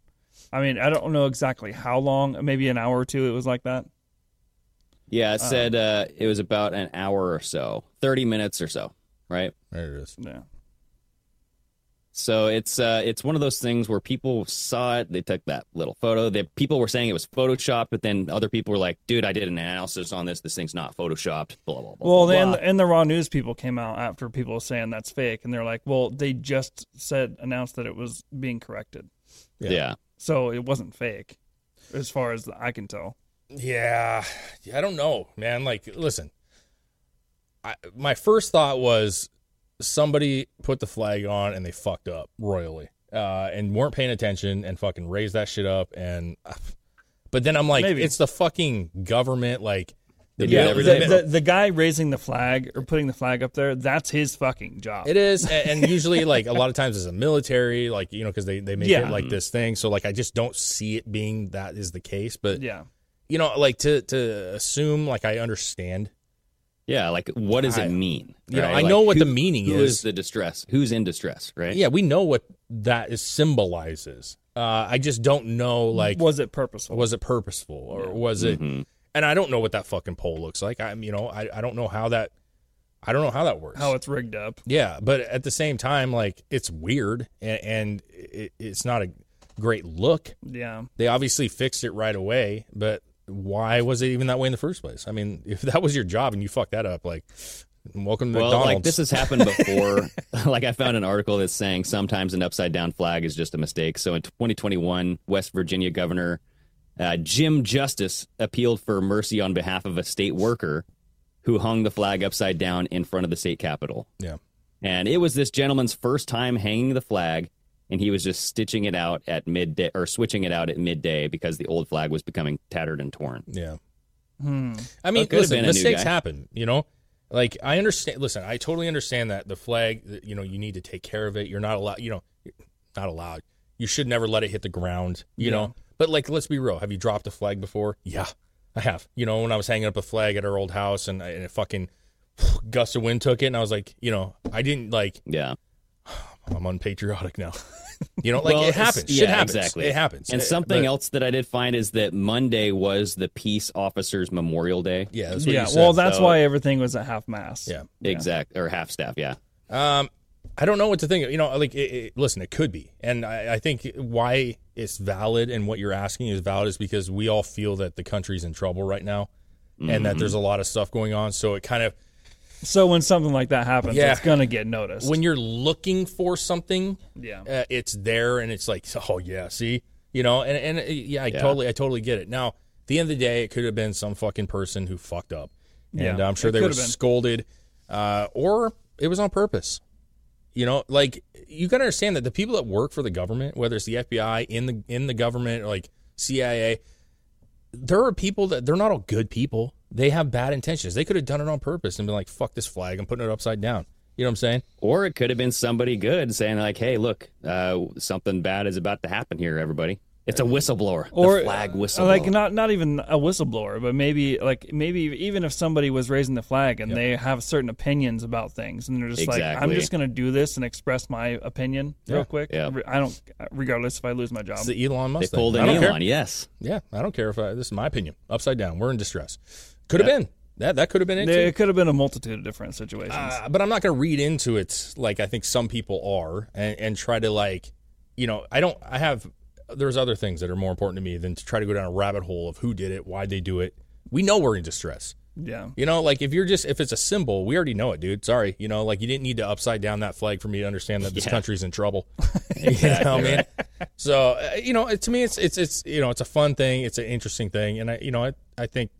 I mean, I don't know exactly how long. Maybe an hour or two. It was like that. yeah, it said uh, it was about an hour or so, thirty minutes or so, right? there it is. Yeah. So it's uh, it's one of those things where people saw it, they took that little photo. The people were saying it was photoshopped, but then other people were like, "Dude, I did an analysis on this. This thing's not photoshopped." Blah blah blah. Well, blah, then blah. and the raw news people came out after people saying that's fake, and they're like, "Well, they just said announced that it was being corrected, yeah. so it wasn't fake, as far as I can tell." Yeah, I don't know, man. Like, listen, I, my first thought was somebody put the flag on and they fucked up royally, uh, and weren't paying attention and fucking raised that shit up. And, but then I'm like, Maybe. it's the fucking government. Like, They Yeah, the, the, the guy raising the flag or putting the flag up there, that's his fucking job. It is, and, and usually, like a lot of times, as a military, like you know, because they they make Yeah. it like this thing. So like, I just don't see it being that is the case. But Yeah. you know, like to to assume, like I understand. Yeah, like what does I- it mean? you know. I Like, know what the meaning who is. is the distress? Who's in distress? Right? Yeah, we know what that is symbolizes. Uh, I just don't know, like, was it purposeful? was it purposeful or was it? Mhm. And I don't know what that fucking poll looks like. I'm, you know, I, I don't know how that, I don't know how that works. How it's rigged up. Yeah, but at the same time, like it's weird and, and it, it's not a great look. Yeah. They obviously fixed it right away, but why was it even that way in the first place? I mean, if that was your job and you fucked that up, like, welcome to Well, McDonald's. like this has happened before. like I found an article that's saying sometimes an upside down flag is just a mistake. So in 2021, West Virginia Governor uh, Jim Justice appealed for mercy on behalf of a state worker who hung the flag upside down in front of the state capitol. yeah, And it was this gentleman's first time hanging the flag, and he was just stitching it out at midday or switching it out at midday because the old flag was becoming tattered and torn. yeah. Hmm. I mean, Well, could have listen, been a new mistakes happen. You know, like I understand. Listen, I totally understand that the flag. You know, you need to take care of it. You're not allowed. You know, you're not allowed. You should never let it hit the ground. You Yeah. know, but like, let's be real. Have you dropped a flag before? Yeah, I have. You know, when I was hanging up a flag at our old house, and, and a fucking gust of wind took it, and I was like, you know, I didn't like. Yeah. I'm unpatriotic now. you know, like Well, it happens. Yeah, Shit happens. Exactly. It happens. And Uh, something but- else that I did find is that Monday was the Peace Officers Memorial Day. Yeah, that's what yeah, you said. well, that's So- why everything was at half mast. Yeah. Exact or half staff. Yeah. Um, I don't know what to think. You know, like, it, it, listen, it could be, and I, I think why it's valid and what you're asking is valid is because we all feel that the country's in trouble right now, and Mm-hmm. that there's a lot of stuff going on. So it kind of So when something like that happens, Yeah. it's gonna get noticed. when you're looking for something, Yeah. uh, it's there, and it's like, oh yeah, see, you know, and and uh, yeah, I Yeah. totally, I totally get it. Now, at the end of the day, it could have been some fucking person who fucked up, and Yeah, I'm sure it they were been. scolded, uh, or it was on purpose. You know, like you got to understand that the people that work for the government, whether it's the FBI in the in the government, or like CIA, there are people that they're not all good people. They have bad intentions. They could have done it on purpose and been like, "Fuck this flag! I'm putting it upside down." You know what I'm saying? Or it could have been somebody good saying like, "Hey, look, uh, something bad is about to happen here, everybody." It's a whistleblower, or the flag uh, whistleblower. like not not even a whistleblower, but maybe like maybe even if somebody was raising the flag and they have certain opinions about things, and they're just like, I'm just going to do this and express my opinion Yeah. real quick. Yeah. I don't, regardless if I lose my job. It's the Elon Musk. thing. pulled an Elon. care. Yes. Yeah, I don't care if I. This is my opinion. Upside down. We're in distress. Could have been that. That could have been it. There too. could have been a multitude of different situations. Uh, but I'm not going to read into it like I think some people are, and, and try to like, you know, I don't. I have. There's other things that are more important to me than to try to go down a rabbit hole of who did it, why they do it. We know we're in distress. yeah. You know, like if you're just if it's a symbol, we already know it, dude. Sorry, you know, like you didn't need to upside down that flag for me to understand that this Yeah. country's in trouble. you know what I mean? So uh, you know, it, to me, it's it's it's you know, it's a fun thing, it's an interesting thing, and I you know, I I think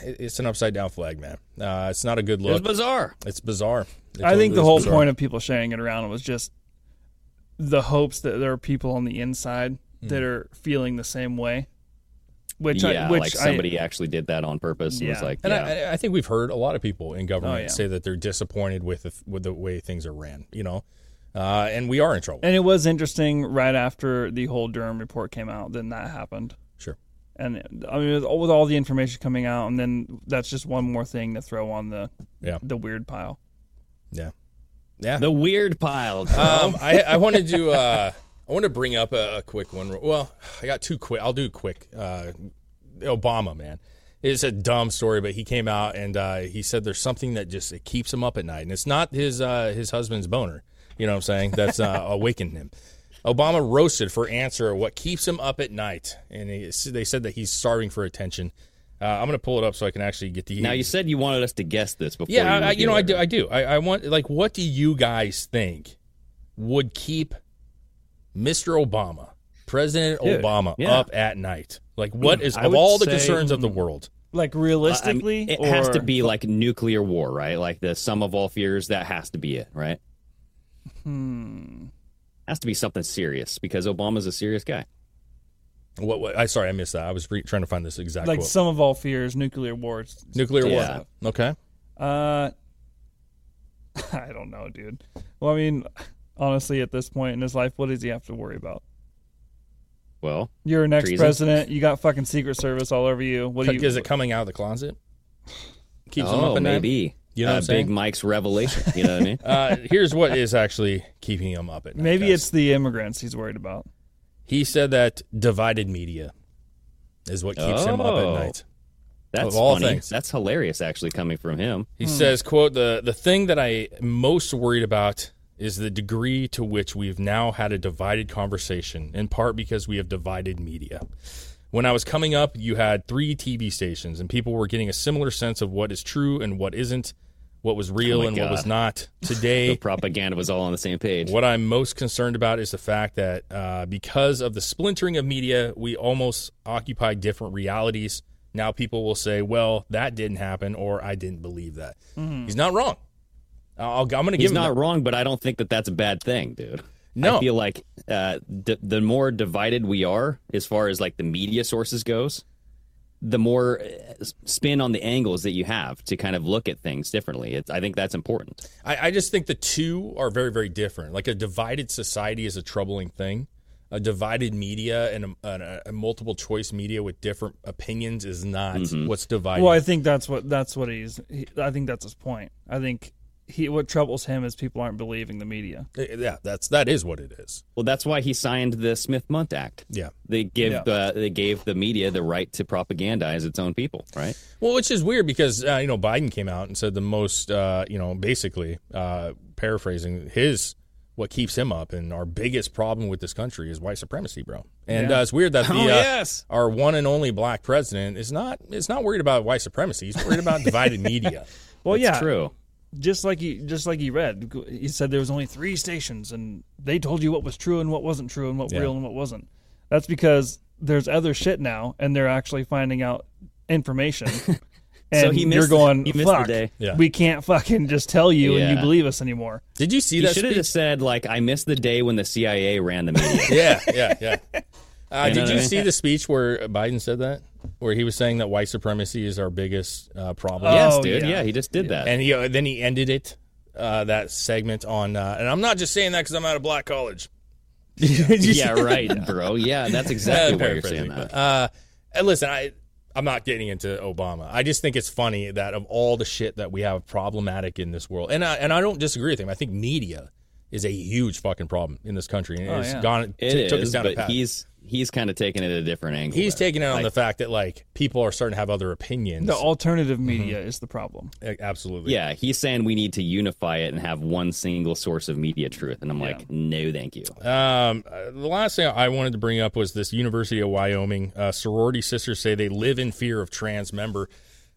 it's an upside down flag, man. Uh, it's not a good look. It's bizarre. It's bizarre. It I think the whole bizarre. point of people sharing it around was just the hopes that there are people on the inside Hmm. that are feeling the same way. Which yeah, I, which like I- somebody actually did that on purpose. and was like, And yeah. I, I think we've heard a lot of people in government Oh, yeah. say that they're disappointed with the, with the way things are ran. You know, uh, and we are in trouble. And it was interesting right after the whole Durham report came out, then that happened. Sure. And I mean, with all, with all the information coming out, and then that's just one more thing to throw on the Yeah. the weird pile. Yeah. Yeah. the weird pile. Um, I, I wanted to uh, I wanted to bring up a, a quick one. Well, I got two quick. I'll do quick. Uh, Obama, man, it's a dumb story, but he came out and uh, he said there's something that just it keeps him up at night, and it's not his uh, his husband's boner. You know what I'm saying? That's uh, awakened him. Obama roasted for answer what keeps him up at night, and he, they said that he's starving for attention. Uh, I'm going to pull it up so I can actually get the. now you said you wanted us to guess this before. Yeah, you, I, I, you know, I do. I do. I, I want like, what do you guys think would keep Mr. Obama, President Dude, Obama, yeah. up at night? Like, what is I of all the say- concerns of the world? Like I mean, realistically, it has to be like nuclear war, right? Like the sum of all fears. That has to be it, right? Hmm. Has to be something serious because Obama's a serious guy. What? what I sorry, I missed that. I was re- trying to find this exact like quote. some of all fears, nuclear wars. Nuclear Yeah. war. Okay. Uh, I don't know, dude. Well, I mean, honestly, at this point in his life, what does he have to worry about? Well, You're an Treason? ex-president. You got fucking Secret Service all over you. What do you? Is it coming out of the closet? Keeps him oh, up at night? maybe. You know uh, what I'm? Big Mike's revelation. You know what I mean? Uh, here's what is actually keeping him up at night. Maybe guys. it's the immigrants he's worried about. He said that divided media is what keeps him up at Oh. night. That's all funny. things. That's hilarious, actually, coming from him. He hmm. says, quote, the, the thing that I am most worried about is the degree to which we've now had a divided conversation, in part because we have divided media. When I was coming up, you had three TV stations, and people were getting a similar sense of what is true and what isn't, what was real Oh and what was God. not. The Today, propaganda was all on the same page. what I'm most concerned about is the fact that uh, because of the splintering of media, we almost occupy different realities. Now people will say, "Well, that didn't happen," or "I didn't believe that." He's not wrong. I'll, I'm going to give He's him not that. wrong, but I don't think that that's a bad thing, dude. No. I feel like uh, d- the more divided we are, as far as like the media sources goes, the more uh, spin on the angles that you have to kind of look at things differently. It's, I think that's important. I, I just think the two are very, very different. Like a divided society is a troubling thing. A divided media and a, a, a multiple choice media with different opinions is not Mm-hmm. what's dividing. Well, I think that's what that's what he's. He, I think that's his point. I think he what troubles him is people aren't believing the media. Yeah, that's that is what it is. Well, that's why he signed the Smith Mundt Act. Yeah, they give Yeah. uh, they gave the media the right to propagandize its own people, right? Well, which is weird because uh, you know Biden came out and said the most, uh, you know, basically uh, paraphrasing his what keeps him up and our biggest problem with this country is white supremacy, bro. And Yeah. uh, it's weird that the Oh, uh, our one and only black president is not is not worried about white supremacy. He's worried about divided media. Well, That's yeah, true. Just like he, just like he read, he said there was only three stations, and they told you what was true and what wasn't true, and what Yeah. real and what wasn't. That's because there's other shit now, and they're actually finding out information. and So he you're going, he missed the fuck, day." Yeah. we can't fucking just tell you and you believe us anymore. Did you see He that should have just said like, "I missed the day when the CIA ran the media." yeah, yeah, yeah. Uh, You did you I mean? see the speech where Biden said that, where he was saying that white supremacy is our biggest uh, problem? yes, Oh, dude. yeah. Yeah. he just did that. and he uh, then he ended it uh, that segment on. Uh, and I'm not just saying that because I'm out of black college. yeah, right, bro. Yeah, that's exactly why you're saying that. Uh, and listen, I I'm not getting into Obama. I just think it's funny that of all the shit that we have problematic in this world, and I, and I don't disagree with him. I think media is a huge fucking problem in this country, and Oh, it's yeah. gone. It t- took us is, down a but path. he's he's kind of taking it at a different angle. He's there. taking it on Like, the fact that like people are starting to have other opinions. The alternative media is the problem. Absolutely. Yeah, he's saying we need to unify it and have one single source of media truth, and I'm like, no, thank you. Um, uh, the last thing I wanted to bring up was this University of Wyoming uh, sorority sisters say they live in fear of trans member.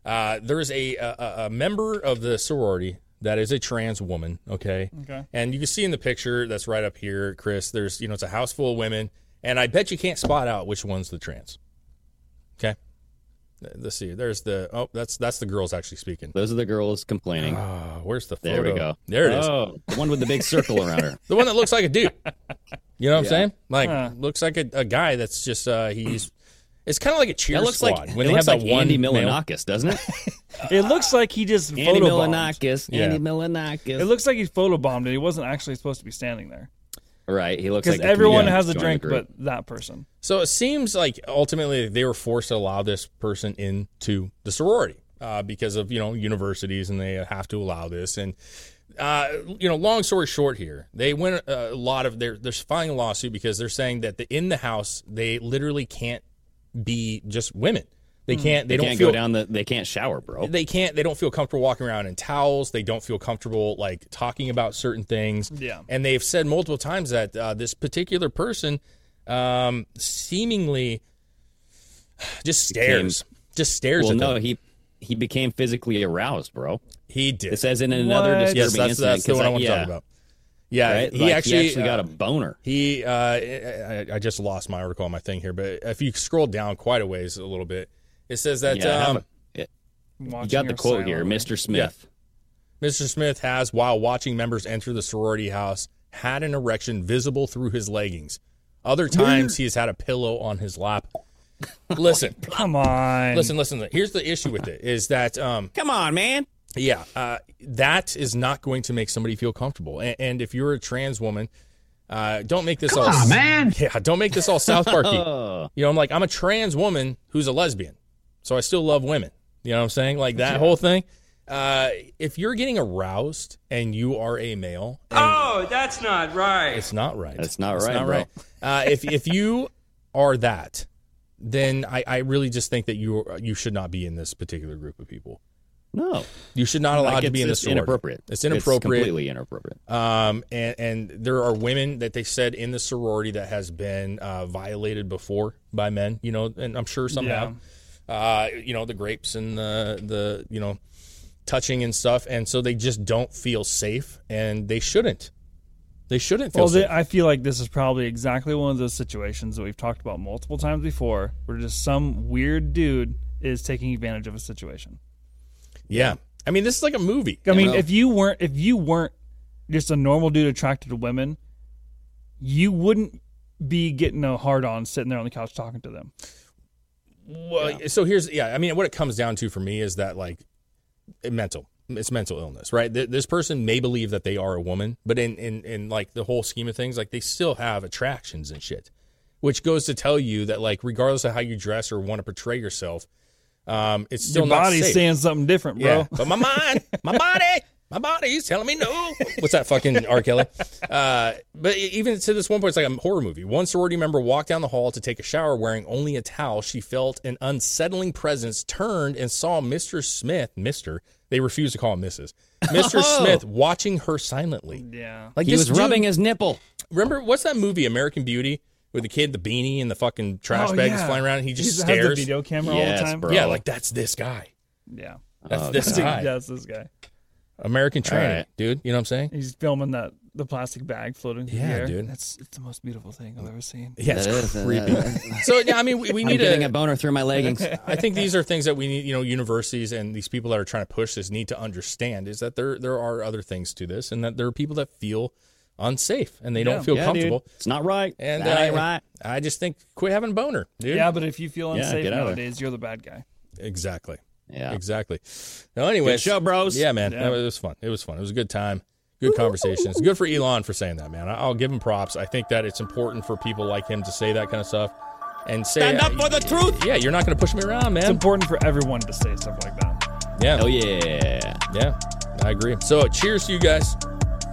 Uh, there's a, a a member of the sorority that is a trans woman. Okay. Okay. And you can see in the picture that's right up here, Chris. There's you know it's a house full of women, and I bet you can't spot out which one's the trans. Okay. Let's see. There's the oh that's that's the girls actually speaking. Those are the girls complaining. Ah, where's the photo? there we go. There it is. Oh, the one with the big circle around her. The one that looks like a dude. You know what I'm saying? Like Huh. looks like a, a guy that's just uh he's it's kind of like a cheer That looks squad like when it they looks have like that one Andy male- Milonakis, doesn't it? It looks like he just Andy photobombed. Milonakis. Yeah. Andy Milonakis. It looks like he photobombed and he wasn't actually supposed to be standing there. Right. He looks like everyone has a drink but that person. So it seems like ultimately they were forced to allow this person into the sorority uh, because of you know universities and they have to allow this and. Uh, you know, long story short, here they went a lot of they're they're filing a lawsuit because they're saying that the, in the house they literally can't be just women. They can't. They, They don't can't feel go down the. They can't shower, bro. they can't they don't feel comfortable walking around in towels they don't feel comfortable like talking about certain things Yeah. and they've said multiple times that uh, this particular person um, seemingly just stares just stares well, at no, them. he he became physically aroused, bro. he did It says in another What? disturbing yes that's, incident. that's the one I I- want to yeah, talk about yeah Right? he, Like, actually, got uh, a boner. he uh, I, I just lost my article on my thing here but if you scroll down quite a ways a little bit it says that Yeah, um, a- it- you got the her quote here. Mr. Smith. Mr. Smith has, while watching members enter the sorority house, had an erection visible through his leggings. Other times he has had a pillow on his lap. Listen, Come on. listen, listen. Here's the issue with it: is that, um, Come on, man. yeah, uh, that is not going to make somebody feel comfortable. And, and if you're a trans woman, uh, don't make this all on, man. Yeah, don't make this all South Parky. You know, I'm like, I'm a trans woman who's a lesbian, so I still love women. You know what I'm saying? Like that whole thing. Uh, if you're getting aroused and you are a male, oh, that's not right. It's not right. That's not It's right, not bro. right. Uh, if if you are that, then I, I really just think that you you should not be in this particular group of people. no. You should not allow Like, to be in this it's inappropriate. It's inappropriate. completely inappropriate. Um, and, and there are women that they said in the sorority that has been uh, violated before by men, you know, and I'm sure some Yeah. have. Uh, you know, the grapes and the the you know, touching and stuff, and so they just don't feel safe, and they shouldn't. They shouldn't feel Well, safe. th- I feel like this is probably exactly one of those situations that we've talked about multiple times before, where just some weird dude is taking advantage of a situation. yeah, I mean, this is like a movie. I mean, know. if you weren't if you weren't just a normal dude attracted to women, you wouldn't be getting a hard on sitting there on the couch talking to them. Well, so here's yeah. I mean, what it comes down to for me is that like mental. It's mental illness, right? This person may believe that they are a woman, but in in in like the whole scheme of things, like they still have attractions and shit, which goes to tell you that like regardless of how you dress or want to portray yourself, um, it's still Your not body's saying something different, bro. Yeah, but my mind, my body, My body's telling me no. What's that fucking R. Kelly? Uh, but even to this one point, it's like a horror movie. One sorority member walked down the hall to take a shower wearing only a towel. She felt an unsettling presence, turned and saw Mr. Smith, Mr. They refused to call him Mrs. Mr. Oh. Smith watching her silently. Yeah. Like he this was rubbing his nipple. Remember what's that movie American Beauty with the kid, the beanie, and the fucking trash Oh, bag yeah. that's flying around? And he just He's- has stares. the video camera all the time. bro. Yeah, like that's this guy. Yeah. That's Oh, this God. guy. Yeah, it's this guy. American training, right. dude. You know what I'm saying? He's filming that the plastic bag floating through Yeah, the air. dude. That's it's the most beautiful thing I've ever seen. Yeah, it's That is, uh, creepy. so yeah, I mean, we, we I'm need getting to. a boner through my leggings. I think these are things that we need, you know, universities and these people that are trying to push this need to understand is that there there are other things to this, and that there are people that feel unsafe and they Yeah. don't feel Yeah, comfortable. dude. It's not right. And that uh, ain't right. I just think quit having a boner, dude. Yeah, but if you feel unsafe get out of there. nowadays, you're the bad guy. exactly. Yeah. Exactly. Now, anyway, show, bros. Yeah, man, Yeah. it was fun. It was fun. It was a good time. Good conversations. Good for Elon for saying that, man. I- I'll give him props. I think that it's important for people like him to say that kind of stuff and say, Stand up for the truth. Yeah, you're not going to push me around, man. It's important for everyone to say stuff like that. Yeah. Oh yeah. Yeah, I agree. So, cheers to you guys.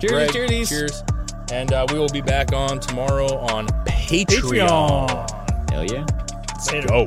Cheers, Greg, cheersies. Cheers. And uh, we will be back on tomorrow on Patreon. Patreon. Hell yeah. Let's go.